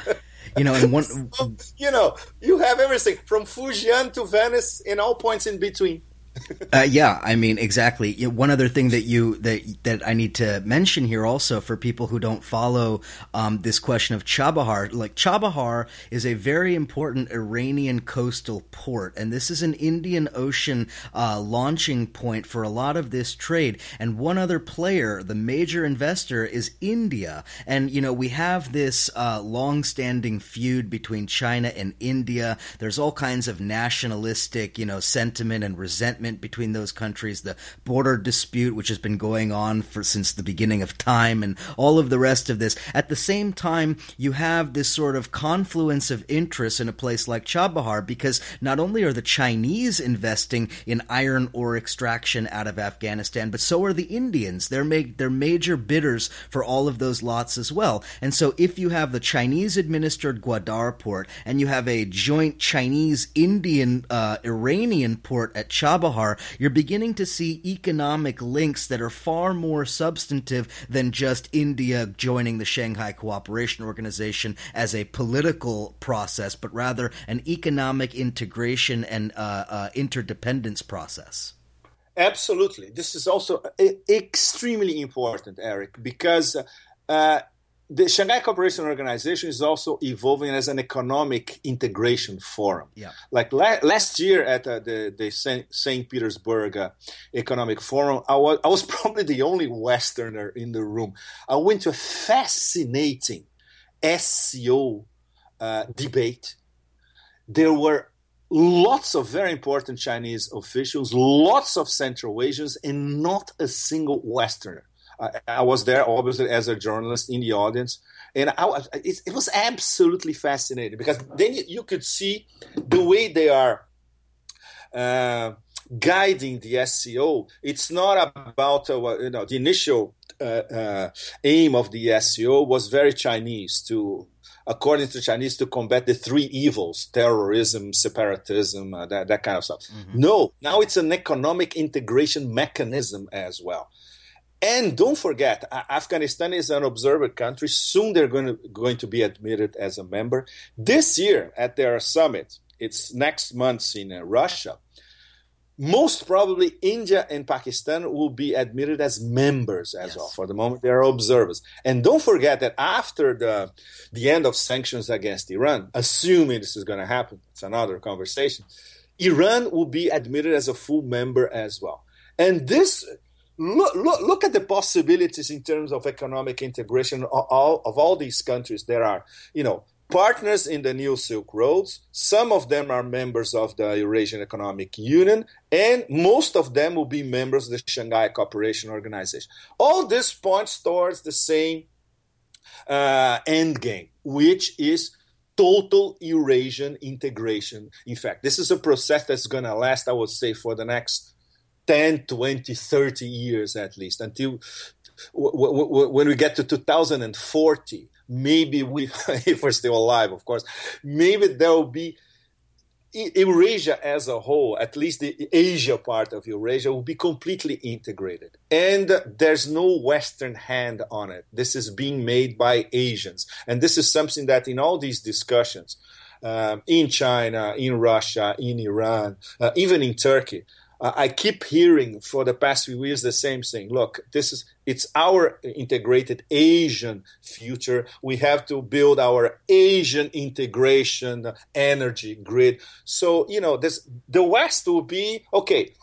You know, and one, so, you know, you have everything from Fujian to Venice and all points in between. [LAUGHS] uh, yeah, I mean exactly. One other thing that you that that I need to mention here also for people who don't follow um, this question of Chabahar, like Chabahar is a very important Iranian coastal port, and this is an Indian Ocean uh, launching point for a lot of this trade. And one other player, the major investor, is India, and you know we have this uh, long-standing feud between China and India. There's all kinds of nationalistic, you know, sentiment and resentment resentment between those countries, the border dispute, which has been going on for since the beginning of time, and all of the rest of this. At the same time, you have this sort of confluence of interests in a place like Chabahar because not only are the Chinese investing in iron ore extraction out of Afghanistan, but so are the Indians. They're they're major bidders for all of those lots as well. And so if you have the Chinese administered Gwadar port and you have a joint Chinese Indian uh, Iranian port at Chabahar you're beginning to see economic links that are far more substantive than just India joining the Shanghai Cooperation Organization as a political process, but rather an economic integration and uh, uh, interdependence process. Absolutely. This is also extremely important, Eric, because uh, the Shanghai Cooperation Organization is also evolving as an economic integration forum. Yeah. Like la- last year at uh, the, the St. Petersburg uh, Economic Forum, I was, I was [LAUGHS] probably the only Westerner in the room. I went to a fascinating SCO uh, debate. There were lots of very important Chinese officials, lots of Central Asians, and not a single Westerner. I, I, was there obviously as a journalist in the audience, and I, it, it was absolutely fascinating because then you, could see the way they are. Uh, guiding the SCO. It's not about uh, you know the initial uh, uh, aim of the SCO was very Chinese to, according to Chinese, to combat the three evils: terrorism, separatism, uh, that that kind of stuff. Mm-hmm. No, now it's an economic integration mechanism as well. And don't forget, Afghanistan is an observer country. Soon they're going to, going to be admitted as a member. This year at their summit, it's next month in uh, Russia. Most probably, India and Pakistan will be admitted as members as yes. well. For the moment, they are observers. And don't forget that after the the end of sanctions against Iran, assuming this is going to happen, it's another conversation. Iran will be admitted as a full member as well. And this look, look, look at the possibilities in terms of economic integration of all, of all these countries. There are, you know, partners in the new Silk Roads. Some of them are members of the Eurasian Economic Union, and most of them will be members of the Shanghai Cooperation Organization. All this points towards the same uh, end game, which is total Eurasian integration. In fact, this is a process that's going to last, I would say, for the next 10, 20, 30 years at least until w- w- when we get to 2040. Maybe we, [LAUGHS] if we're still alive, of course, maybe there will be Eurasia as a whole, at least the Asia part of Eurasia, will be completely integrated. And there's no Western hand on it. This is being made by Asians. And this is something that in all these discussions, um, in China, in Russia, in Iran, uh, even in Turkey, I keep hearing for the past few years the same thing. Look, this is it's our integrated Asian future. We have to build our Asian integration energy grid. So you know, this the West will be okay.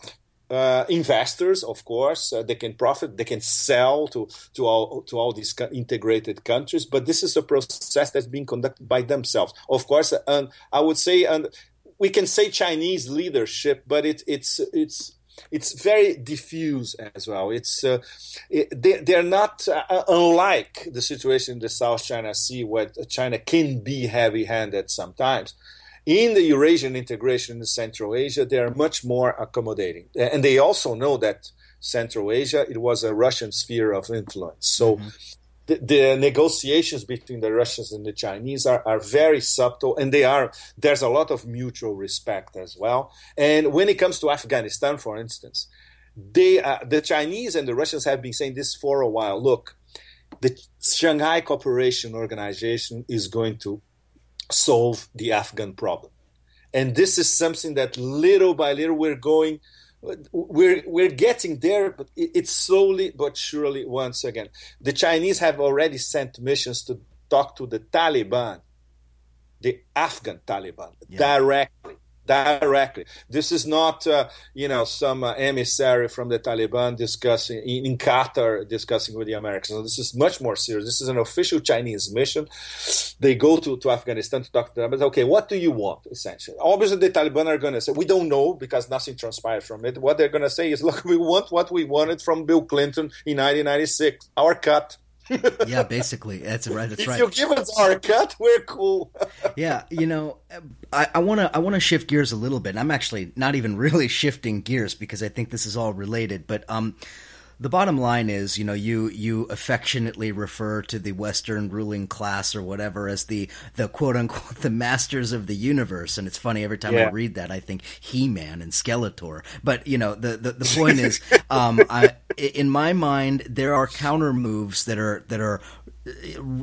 Uh, investors, of course, uh, they can profit, they can sell to to all to all these integrated countries. But this is a process that's being conducted by themselves, of course. And I would say, and we can say Chinese leadership, but it, it's it's it's very diffuse as well. It's uh, it, they they're not uh, unlike the situation in the South China Sea, where China can be heavy-handed sometimes. In the Eurasian integration in Central Asia, they are much more accommodating, and they also know that Central Asia it was a Russian sphere of influence. So. Mm-hmm the, negotiations between the Russians and the Chinese are, are very subtle, and they are there's a lot of mutual respect as well. And when it comes to Afghanistan, for instance, they uh, the Chinese and the Russians have been saying this for a while. Look, the Shanghai Cooperation Organization is going to solve the Afghan problem, and this is something that little by little we're going we're we're getting there, but it's slowly but surely. Once again, the Chinese have already sent missions to talk to the Taliban, the Afghan Taliban, yeah. directly directly. This is not, uh, you know, some uh, emissary from the Taliban discussing in, Qatar discussing with the Americans. This is much more serious. This is an official Chinese mission. They go to, to Afghanistan to talk to them. But okay, what do you want essentially? Obviously, the Taliban are going to say we don't know because nothing transpired from it. What they're going to say is, look, we want what we wanted from Bill Clinton in 1996, our cut. Yeah, basically, that's right. That's if right. you give us our cut, we're cool. [LAUGHS] yeah, you know, I want to I want to shift gears a little bit. I'm actually not even really [LAUGHS] shifting gears because I think this is all related. But um, the bottom line is, you know, you you affectionately refer to the Western ruling class or whatever as the the quote unquote [LAUGHS] the masters of the universe, and it's funny every time yeah. I read that I think He Man and Skeletor. But you know, the the, the [LAUGHS] point is, um, I, in my mind, there are counter moves that are that are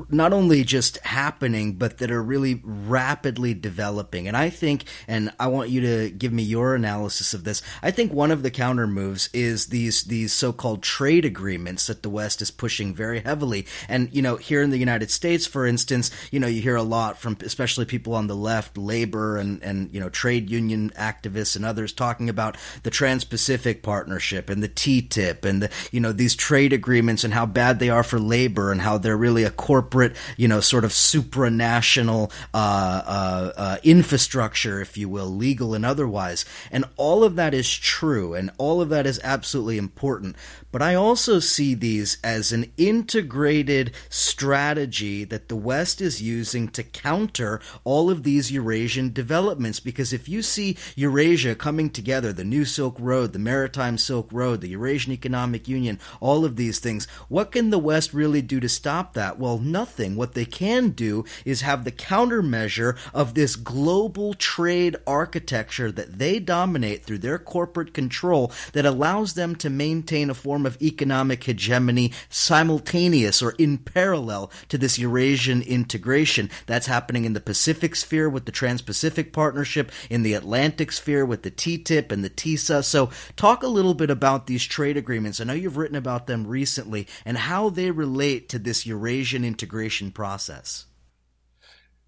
not only just happening, but that are really rapidly developing. And I think, and I want you to give me your analysis of this. I think one of the counter moves is these these so called trade agreements that the West is pushing very heavily. And you know, here in the United States, for instance, you know, you hear a lot from especially people on the left, labor and and you know, trade union activists and others talking about the Trans-Pacific Partnership and the TTIP and the you know these trade agreements and how bad they are for labor and how they're really a corporate, you know, sort of supranational uh, uh, uh, infrastructure, if you will, legal and otherwise. And all of that is true, and all of that is absolutely important. But I also see these as an integrated strategy that the West is using to counter all of these Eurasian developments. Because if you see Eurasia coming together, the New Silk Road, the Maritime Silk Road, the Eurasian Economic Union, all of these things, what can the West really do to stop that? Well, nothing. What they can do is have the countermeasure of this global trade architecture that they dominate through their corporate control that allows them to maintain a form form of economic hegemony simultaneous or in parallel to this Eurasian integration. That's happening in the Pacific sphere with the Trans Pacific Partnership, in the Atlantic sphere with the TTIP and the TISA. So, talk a little bit about these trade agreements. I know you've written about them recently and how they relate to this Eurasian integration process.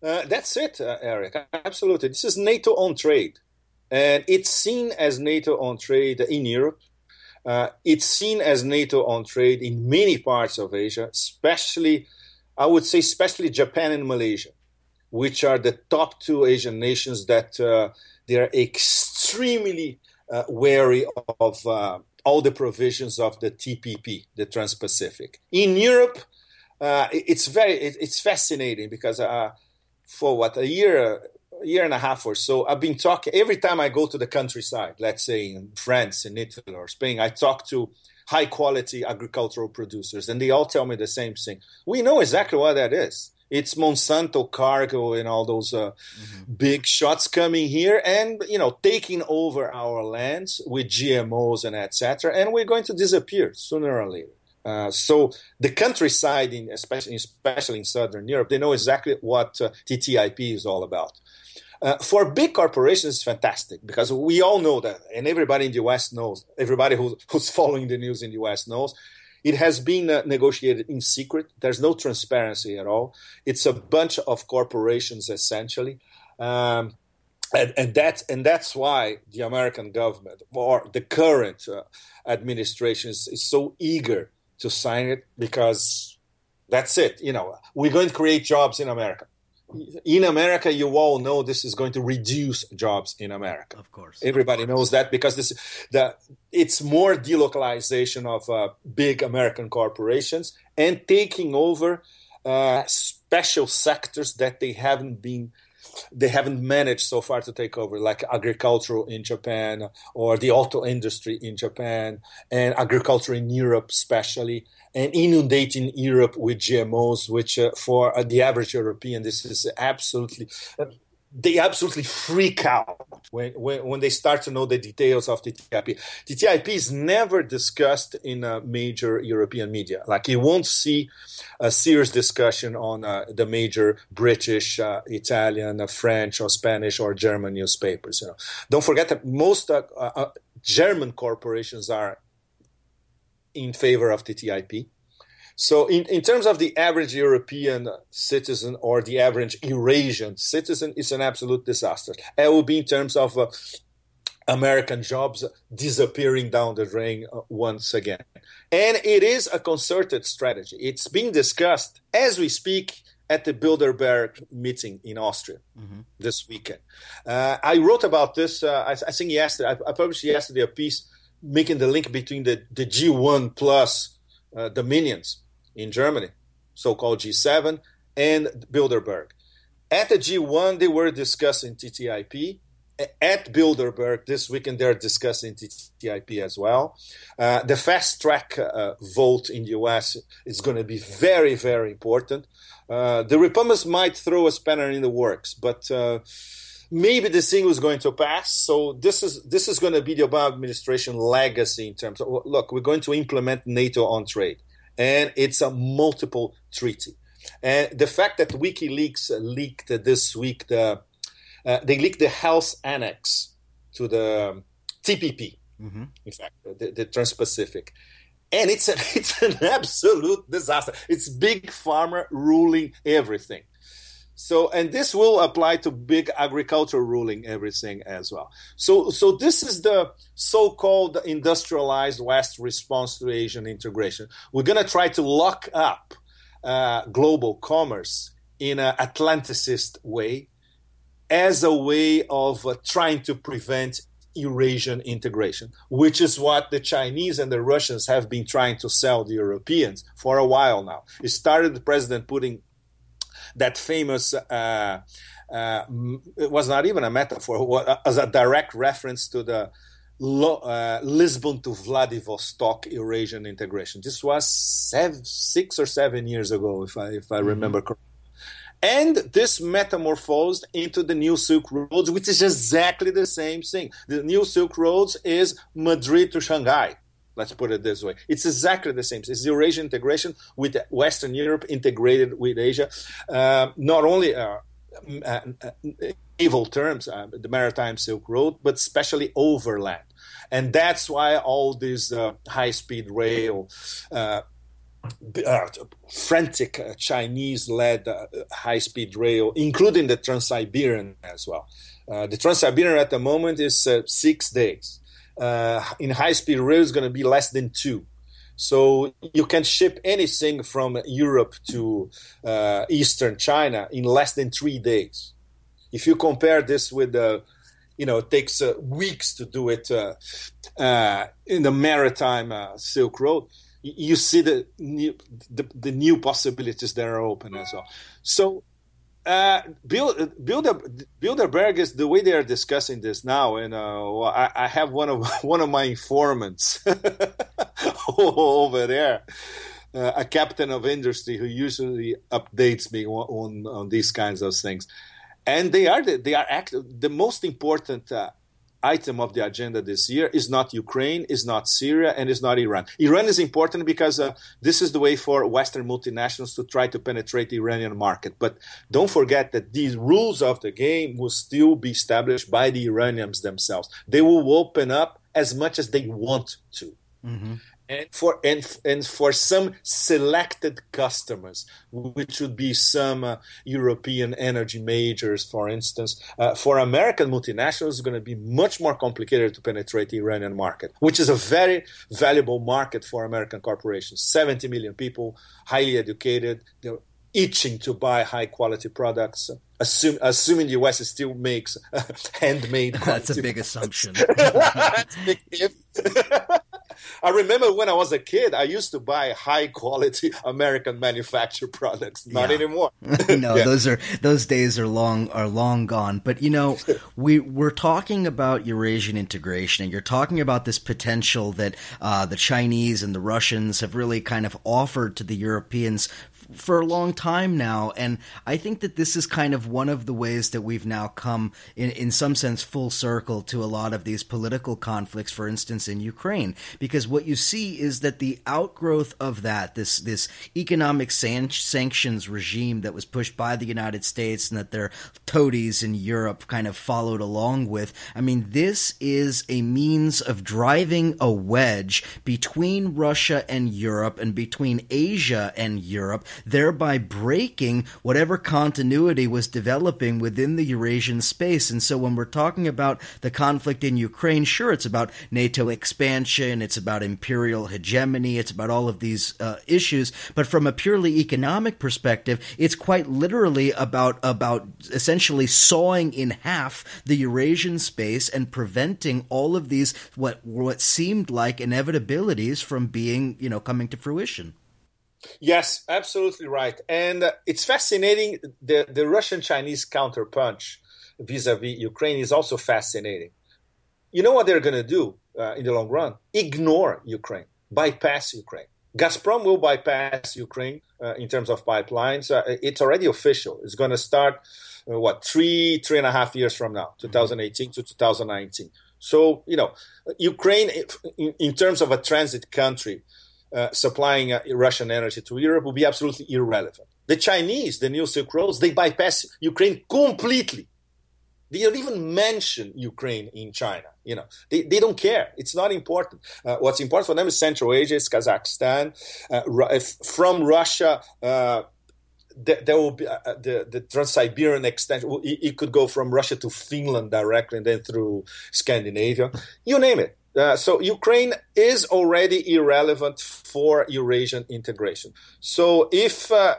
Uh, that's it, uh, Eric. Absolutely. This is NATO on trade. And it's seen as NATO on trade in Europe, uh, it's seen as NATO on trade in many parts of Asia, especially, I would say, especially Japan and Malaysia, which are the top two Asian nations that uh, they are extremely uh, wary of uh, all the provisions of the TPP, the Trans-Pacific. In Europe, uh, it's very it's fascinating because uh, for what a year a year and a half or so, I've been talking every time I go to the countryside, let's say in France, in Italy, or Spain, I talk to high quality agricultural producers, and they all tell me the same thing. We know exactly what that is. It's Monsanto Cargill and all those uh, mm-hmm. big shots coming here and you know taking over our lands with GMOs and etc. And we're going to disappear sooner or later. Uh, so the countryside, in, especially, especially in Southern Europe, they know exactly what uh, TTIP is all about. Uh, for big corporations, it's fantastic because we all know that, and everybody in the US knows, everybody who's, who's [LAUGHS] following the news in the US knows, it has been uh, negotiated in secret. There's no transparency at all. It's a bunch of corporations, essentially. Um, and, and that's and that's why the American government or the current uh, administration is, is so eager to sign it because that's it. You know, we're going to create jobs in America. In America, you all know this is going to reduce jobs in America. Of course, everybody of course. knows that because this the it's more delocalization of uh, big American corporations and taking over uh, special sectors that they haven't been they haven't managed so far to take over, like agricultural in Japan or the auto industry in Japan and agriculture in Europe, especially, and inundating Europe with GMOs, which uh, for uh, the average European, this is absolutely they absolutely freak out when, when, when, they start to know the details of the TTIP. The TTIP is never discussed in a major European media. Like you won't see a serious discussion on uh, the major British, uh, Italian, uh, French, or Spanish or German newspapers. You know, don't forget that most uh, uh, German corporations are in favor of TTIP. So, in, in terms of the average European citizen or the average Eurasian citizen, it's an absolute disaster. It will be in terms of uh, American jobs disappearing down the drain uh, once again. And it is a concerted strategy. It's being discussed as we speak at the Bilderberg meeting in Austria mm-hmm. this weekend. Uh, I wrote about this, uh, I, I, think yesterday, I, I, published yesterday a piece making the link between the, the G1 plus uh, dominions in Germany, so called G7, and Bilderberg. At the G1, they were discussing TTIP. At Bilderberg this weekend, they're discussing TTIP as well. Uh, the fast track uh, vote in the US is going to be very, very important. Uh, the Republicans might throw a spanner in the works, but uh, maybe this thing was going to pass. So this is this is going to be the Obama administration legacy in terms of look, we're going to implement NATO on trade and it's a multiple treaty. And the fact that WikiLeaks leaked this week the uh, they leaked the health annex to the TPP, mm-hmm. in fact, the, the Trans-Pacific, and it's a, [LAUGHS] it's an absolute disaster. It's big pharma ruling everything. So, and this will apply to big agriculture ruling everything as well. So, so this is the so-called industrialized West response to Asian integration. We're going to try to lock up uh, global commerce in an Atlanticist way as a way of uh, trying to prevent Eurasian integration, which is what the Chinese and the Russians have been trying to sell the Europeans for a while now. It started the president putting that famous. Uh, uh, it was not even a metaphor, as a direct reference to the uh, Lisbon to Vladivostok Eurasian integration. This was seven, six or seven years ago, if I if I mm-hmm. remember correctly. And this metamorphosed into the New Silk Roads, which is exactly the same thing. The New Silk Roads is Madrid to Shanghai. Let's put it this way. It's exactly the same. It's Eurasian integration with Western Europe integrated with Asia. Uh, not only uh, uh, evil terms, uh, the Maritime Silk Road, but especially overland. And that's why all these uh, high speed rail, uh, frantic Chinese led high speed rail, including the Trans Siberian as well. the Trans Siberian at the moment is six days uh, in high speed rail is going to be less than two. So you can ship anything from Europe to uh, Eastern China in less than three days. If you compare this with the, you know, it takes uh, weeks to do it uh, uh in the maritime uh, Silk Road. You see the new, the, the new possibilities that are open as well. So uh, Bilder, Bilderberg is the way they are discussing this now, and uh, I, I, have one of [LAUGHS] one of my informants [LAUGHS] over there. uh, a captain of industry who usually updates me on, on, on these kinds of things. And they are the, they are act- the most important uh, item of the agenda this year is not Ukraine, is not Syria, and is not Iran. Iran is important because uh, this is the way for Western multinationals to try to penetrate the Iranian market. But don't forget that these rules of the game will still be established by the Iranians themselves. They will open up as much as they want to. Mm-hmm and for and, and for some selected customers, which would be some uh, European energy majors, for instance. Uh, for American multinationals, it's going to be much more complicated to penetrate the Iranian market, which is a very valuable market for American corporations. 70 million people, highly educated, they're itching to buy high quality products. Assume, assuming the US still makes [LAUGHS] handmade. That's a big assumption. [LAUGHS] [LAUGHS] I remember when I was a kid, I used to buy high quality [LAUGHS] American manufactured products. Not yeah. anymore. [LAUGHS] no, yeah. those are those days are long are long gone. But you know, [LAUGHS] we we're talking about Eurasian integration, and you're talking about this potential that uh, the Chinese and the Russians have really kind of offered to the Europeans for a long time now. And I think that this is kind of one of the ways that we've now come, in, in some sense, full circle to a lot of these political conflicts, for instance, in Ukraine. Because what you see is that the outgrowth of that, this, this economic san- sanctions regime that was pushed by the United States and that their toadies in Europe kind of followed along with, I mean, this is a means of driving a wedge between Russia and Europe and between Asia and Europe thereby breaking whatever continuity was developing within the Eurasian space. And so when we're talking about the conflict in Ukraine, sure, it's about NATO expansion, it's about imperial hegemony, it's about all of these uh, issues. But from a purely economic perspective, it's quite literally about about essentially sawing in half the Eurasian space and preventing all of these what what seemed like inevitabilities from being you know coming to fruition. Yes, absolutely right. And uh, it's fascinating. The, the Russian Chinese counterpunch vis a vis Ukraine is also fascinating. You know what they're going to do uh, in the long run? Ignore Ukraine, bypass Ukraine. Gazprom will bypass Ukraine uh, in terms of pipelines. Uh, it's already official. It's going to start, uh, what, three, three and a half years from now, 2018 to 2019. So, you know, Ukraine, in, in terms of a transit country, uh, supplying uh, Russian energy to Europe would be absolutely irrelevant. The Chinese, the new Silk Roads, they bypass Ukraine completely. They don't even mention Ukraine in China. You know, they, they don't care. It's not important. Uh, what's important for them is Central Asia, it's Kazakhstan. Uh, from Russia, uh, there, there, will be uh, the, the Trans-Siberian extension. It, it, could go from Russia to Finland directly and then through Scandinavia. You name it. Uh, so Ukraine is already irrelevant for Eurasian integration. So if uh,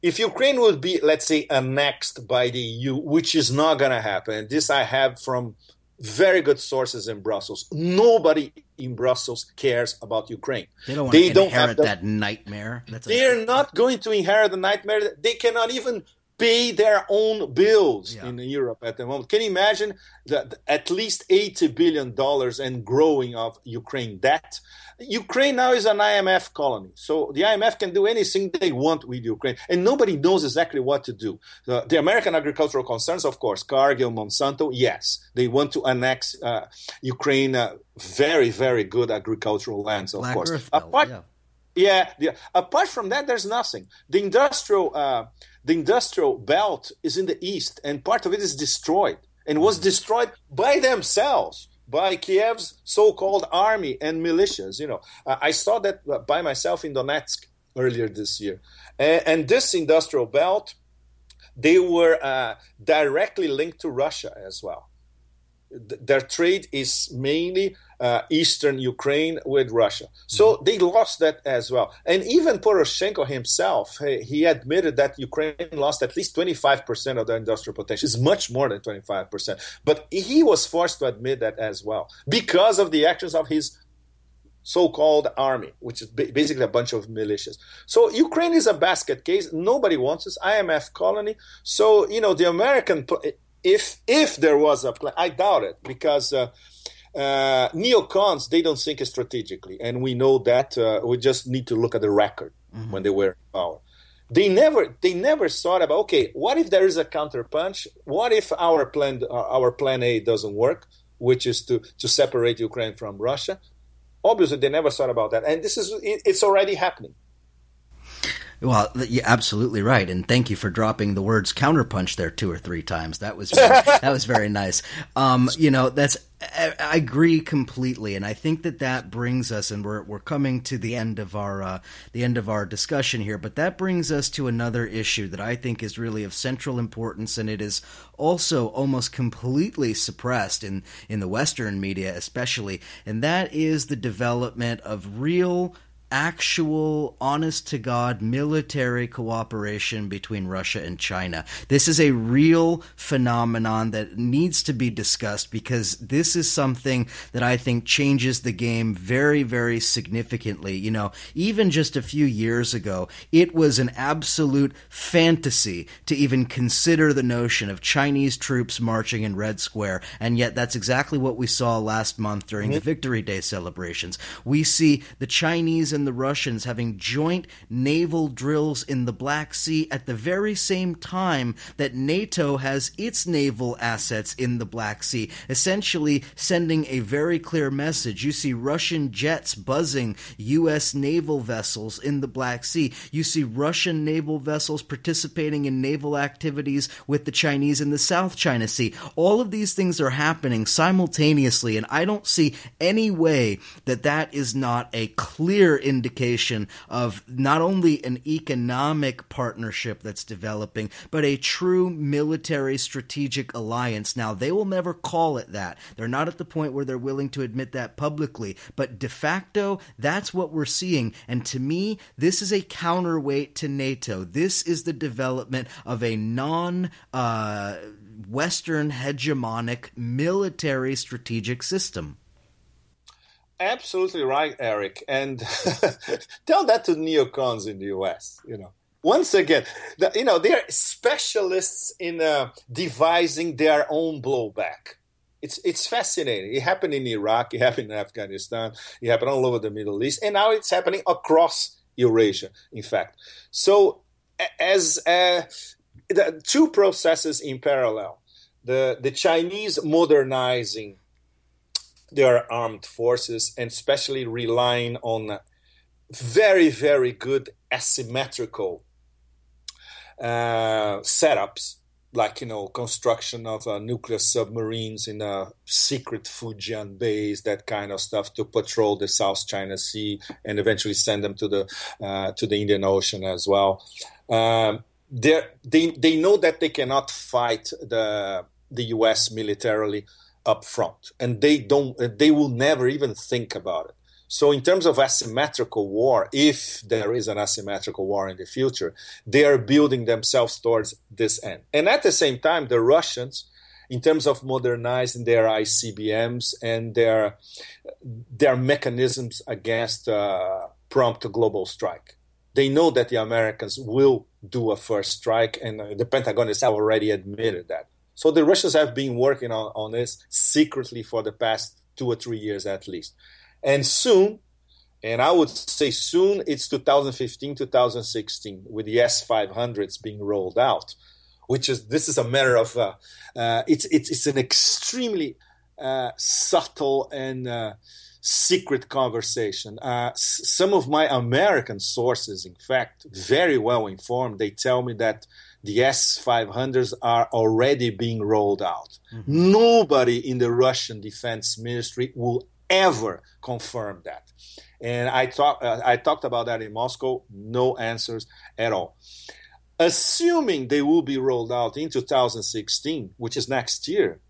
if Ukraine would be, let's say, annexed by the EU, which is not going to happen, this I have from very good sources in Brussels. Nobody in Brussels cares about Ukraine. They don't want they to don't inherit the, that nightmare. That's they're not going to inherit the nightmare. They cannot even pay their own bills yeah. in Europe at the moment. Can you imagine that at least eighty billion dollars and growing of Ukraine debt? Ukraine now is an IMF colony, so the IMF can do anything they want with Ukraine, and nobody knows exactly what to do. The, the American agricultural concerns, of course, Cargill, Monsanto, yes, they want to annex uh, Ukraine. Uh, very, very good agricultural lands, of Black course. Earth Apart, yeah. Yeah, yeah, Apart from that, there's nothing. The industrial uh, the industrial belt is in the east, and part of it is destroyed and was mm-hmm. destroyed by themselves by Kiev's so-called army and militias. You know, uh, I saw that uh, by myself in Donetsk earlier this year, and, and this industrial belt, they were uh, directly linked to Russia as well. Their trade is mainly uh, eastern Ukraine with Russia. So mm-hmm. they lost that as well. And even Poroshenko himself, he, he, admitted that Ukraine lost at least 25% of their industrial potential. It's much more than 25%. But he was forced to admit that as well because of the actions of his so-called army, which is basically a bunch of militias. So Ukraine is a basket case. Nobody wants this IMF colony. So you know the American, if if there was a plan, I doubt it because uh, uh, neocons they don't think strategically, and we know that. Uh, we just need to look at the record mm-hmm. when they were in power. They never they never thought about okay, what if there is a counterpunch? What if our plan uh, our plan A doesn't work, which is to to separate Ukraine from Russia? Obviously, they never thought about that, and this is it, it's already happening. Well, you're absolutely right, and thank you for dropping the words "counterpunch" there two or three times. That was very, [LAUGHS] that was very nice. Um, you know, that's I, I, agree completely, and I think that that brings us, and we're we're coming to the end of our uh, the end of our discussion here. But that brings us to another issue that I think is really of central importance, and it is also almost completely suppressed in in the Western media, especially, and that is the development of real actual, honest to God military cooperation between Russia and China. This is a real phenomenon that needs to be discussed because this is something that I think changes the game very, very significantly. You know, even just a few years ago, it was an absolute fantasy to even consider the notion of Chinese troops marching in Red Square, and yet that's exactly what we saw last month during mm-hmm. the Victory Day celebrations. We see the Chinese and the Russians having joint naval drills in the Black Sea at the very same time that NATO has its naval assets in the Black Sea, essentially sending a very clear message. You see Russian jets buzzing U.S. naval vessels in the Black Sea. You see Russian naval vessels participating in naval activities with the Chinese in the South China Sea. All of these things are happening simultaneously, and I don't see any way that that is not a clear indication of not only an economic partnership that's developing, but a true military strategic alliance. Now, they will never call it that. They're not at the point where they're willing to admit that publicly, but de facto, that's what we're seeing. And to me, this is a counterweight to NATO. This is the development of a non uh, Western hegemonic military strategic system. Absolutely right, Eric. And [LAUGHS] tell that to neocons in the US, you know. Once again, the, you know, they're specialists in uh, devising their own blowback. It's it's fascinating. It happened in Iraq, it happened in Afghanistan, it happened all over the Middle East, and now it's happening across Eurasia, in fact. So as uh, the two processes in parallel, the the Chinese modernizing their armed forces and especially relying on very very good asymmetrical uh, setups like you know construction of uh, nuclear submarines in a secret Fujian base, that kind of stuff to patrol the South China Sea and eventually send them to the uh, to the Indian Ocean as well. Um, they they know that they cannot fight the the U.S. militarily up front, and they don't. They will never even think about it. So, in terms of asymmetrical war, if there is an asymmetrical war in the future, they are building themselves towards this end. And at the same time, the Russians, in terms of modernizing their ICBMs and their their mechanisms against uh, prompt global strike, they know that the Americans will do a first strike, and the Pentagon has already admitted that. So the Russians have been working on, on this secretly for the past two or three years at least. And soon, and I would say soon, it's 2015, 2016, with the S500s being rolled out, which is this is a matter of uh, uh, it's, it's it's an extremely uh, subtle and uh, secret conversation. Uh, some of my American sources, in fact, very well informed, they tell me that the S500s are already being rolled out. Mm-hmm. Nobody in the Russian Defense Ministry will ever confirm that. And I talked uh, I talked about that in Moscow. No answers at all. Assuming they will be rolled out in 2016, which is next year,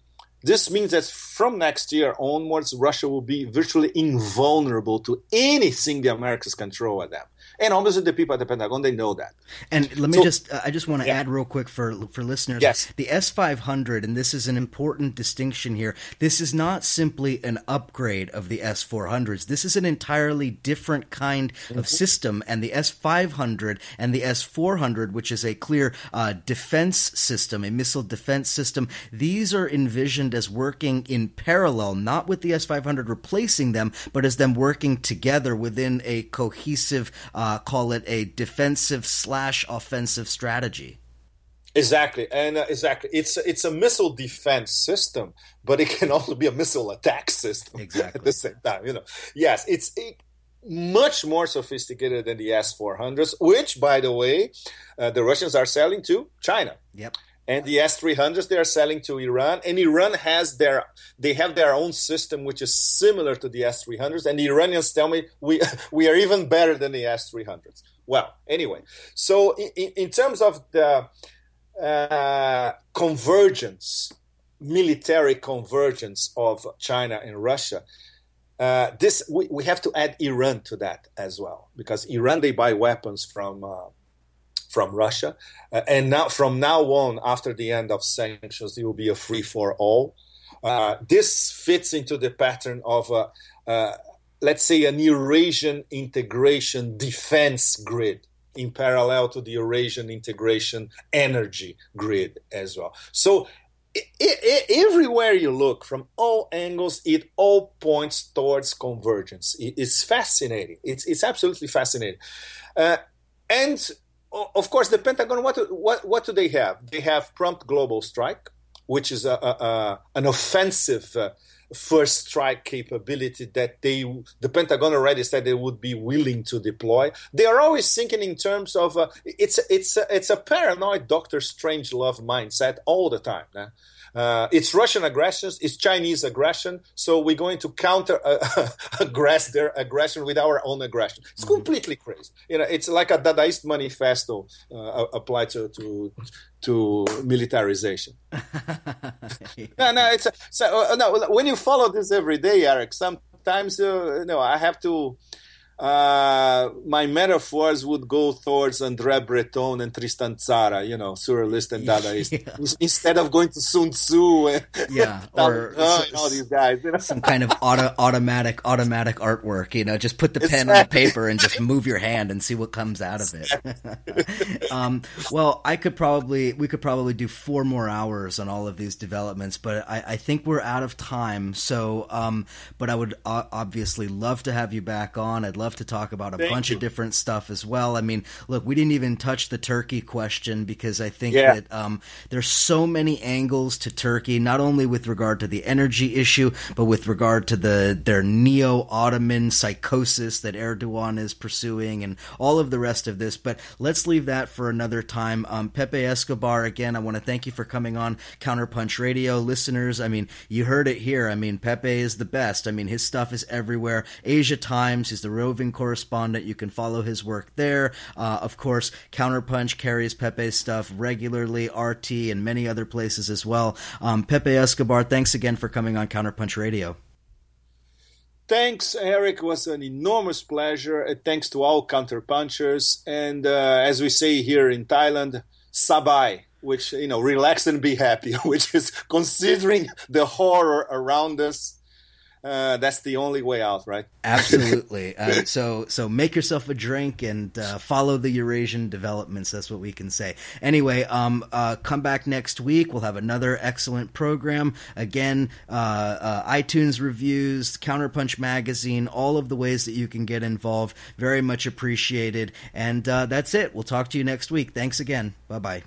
this means that from next year onwards, Russia will be virtually invulnerable to anything the Americans can throw at them and obviously the people at the Pentagon they know that. And let me so, just uh, I just want to yeah. add real quick for for listeners. Yes, the S five hundred, and this is an important distinction here. This is not simply an upgrade of the S four hundreds. This is an entirely different kind mm-hmm. of system, and the S five hundred and the S four hundred, which is a clear uh, defense system, a missile defense system. These are envisioned as working in parallel, not with the S 500 replacing them, but as them working together within a cohesive, uh, call it a defensive slash offensive strategy. Exactly, and uh, exactly, it's it's a missile defense system, but it can [LAUGHS] also be a missile attack system exactly. [LAUGHS] at the same time. You know, yes, it's it, much more sophisticated than the S four hundreds, which, by the way, uh, the Russians are selling to China. Yep. And the S three hundreds they are selling to Iran, and Iran has their they have their own system which is similar to the S three hundreds, and the Iranians tell me we [LAUGHS] we are even better than the S three hundreds. Well, anyway, so in, in terms of the uh, convergence, military convergence of China and Russia. Uh, this we, we have to add Iran to that as well because Iran they buy weapons from uh, from Russia, uh, and now from now on, after the end of sanctions, it will be a free for all. Uh, this fits into the pattern of uh, let's say an Eurasian integration defense grid in parallel to the Eurasian integration energy grid as well. So everywhere you look from all angles, it all points towards convergence. It, it's fascinating. It's, it's absolutely fascinating. Uh, and of course, the Pentagon, what, what, what do they have? They have prompt global strike, which is a, a, a an offensive uh, first strike capability that they the Pentagon already said they would be willing to deploy. They are always thinking in terms of uh, it's it's it's a paranoid Doctor Strangelove mindset all the time. Eh? Uh, it's Russian aggression, it's Chinese aggression, so we're going to counter uh, [LAUGHS] aggress their aggression with our own aggression. It's mm-hmm. completely crazy. You know, it's like a Dadaist manifesto uh, applied to, to to militarization. [LAUGHS] no, no, it's so uh, no. When you follow this every day, Eric, sometimes uh, you know I have to uh, my metaphors would go towards André Breton and Tristan Tzara, you know, surrealist and [LAUGHS] Dadaist, yeah. instead of going to Sun Tzu and, [LAUGHS] yeah, [LAUGHS] or so, all these guys. You know? Some kind of auto, automatic automatic artwork, you know, just put the pen exactly. on the paper and just move your hand and see what comes out of it. um, well, I could probably we could probably do four more hours on all of these developments, but I, I think we're out of time. So, um, but I would uh, obviously love to have you back on. I'd love love to talk about a Thank bunch you. of different stuff as well. I mean, look, we didn't even touch the Turkey question because I think yeah. that um, there's so many angles to Turkey, not only with regard to the energy issue, but with regard to the their neo-Ottoman psychosis that Erdogan is pursuing, and all of the rest of this. But let's leave that for another time. Um, Pepe Escobar, again, I want to thank you for coming on Counterpunch Radio, listeners. I mean, you heard it here. I mean, Pepe is the best. I mean, his stuff is everywhere. Asia Times, he's the roving correspondent. You can follow his work there. Uh, of course, Counterpunch carries Pepe's stuff regularly, RT, and many other places as well. Um, Pepe Escobar, thanks again for coming on Counterpunch Radio. Thanks, Eric. It was an enormous pleasure. Uh, thanks to all counterpunchers. And uh, as we say here in Thailand, sabai, which, you know, relax and be happy, [LAUGHS] which is considering the horror around us uh, that's the only way out, right? Absolutely. [LAUGHS] Uh, so, so make yourself a drink and uh, follow the Eurasian developments. That's what we can say. Anyway, um, uh, come back next week. We'll have another excellent program. Again, uh, uh, iTunes reviews, Counterpunch magazine, all of the ways that you can get involved. Very much appreciated. And that's it. We'll talk to you next week. Thanks again. Bye bye.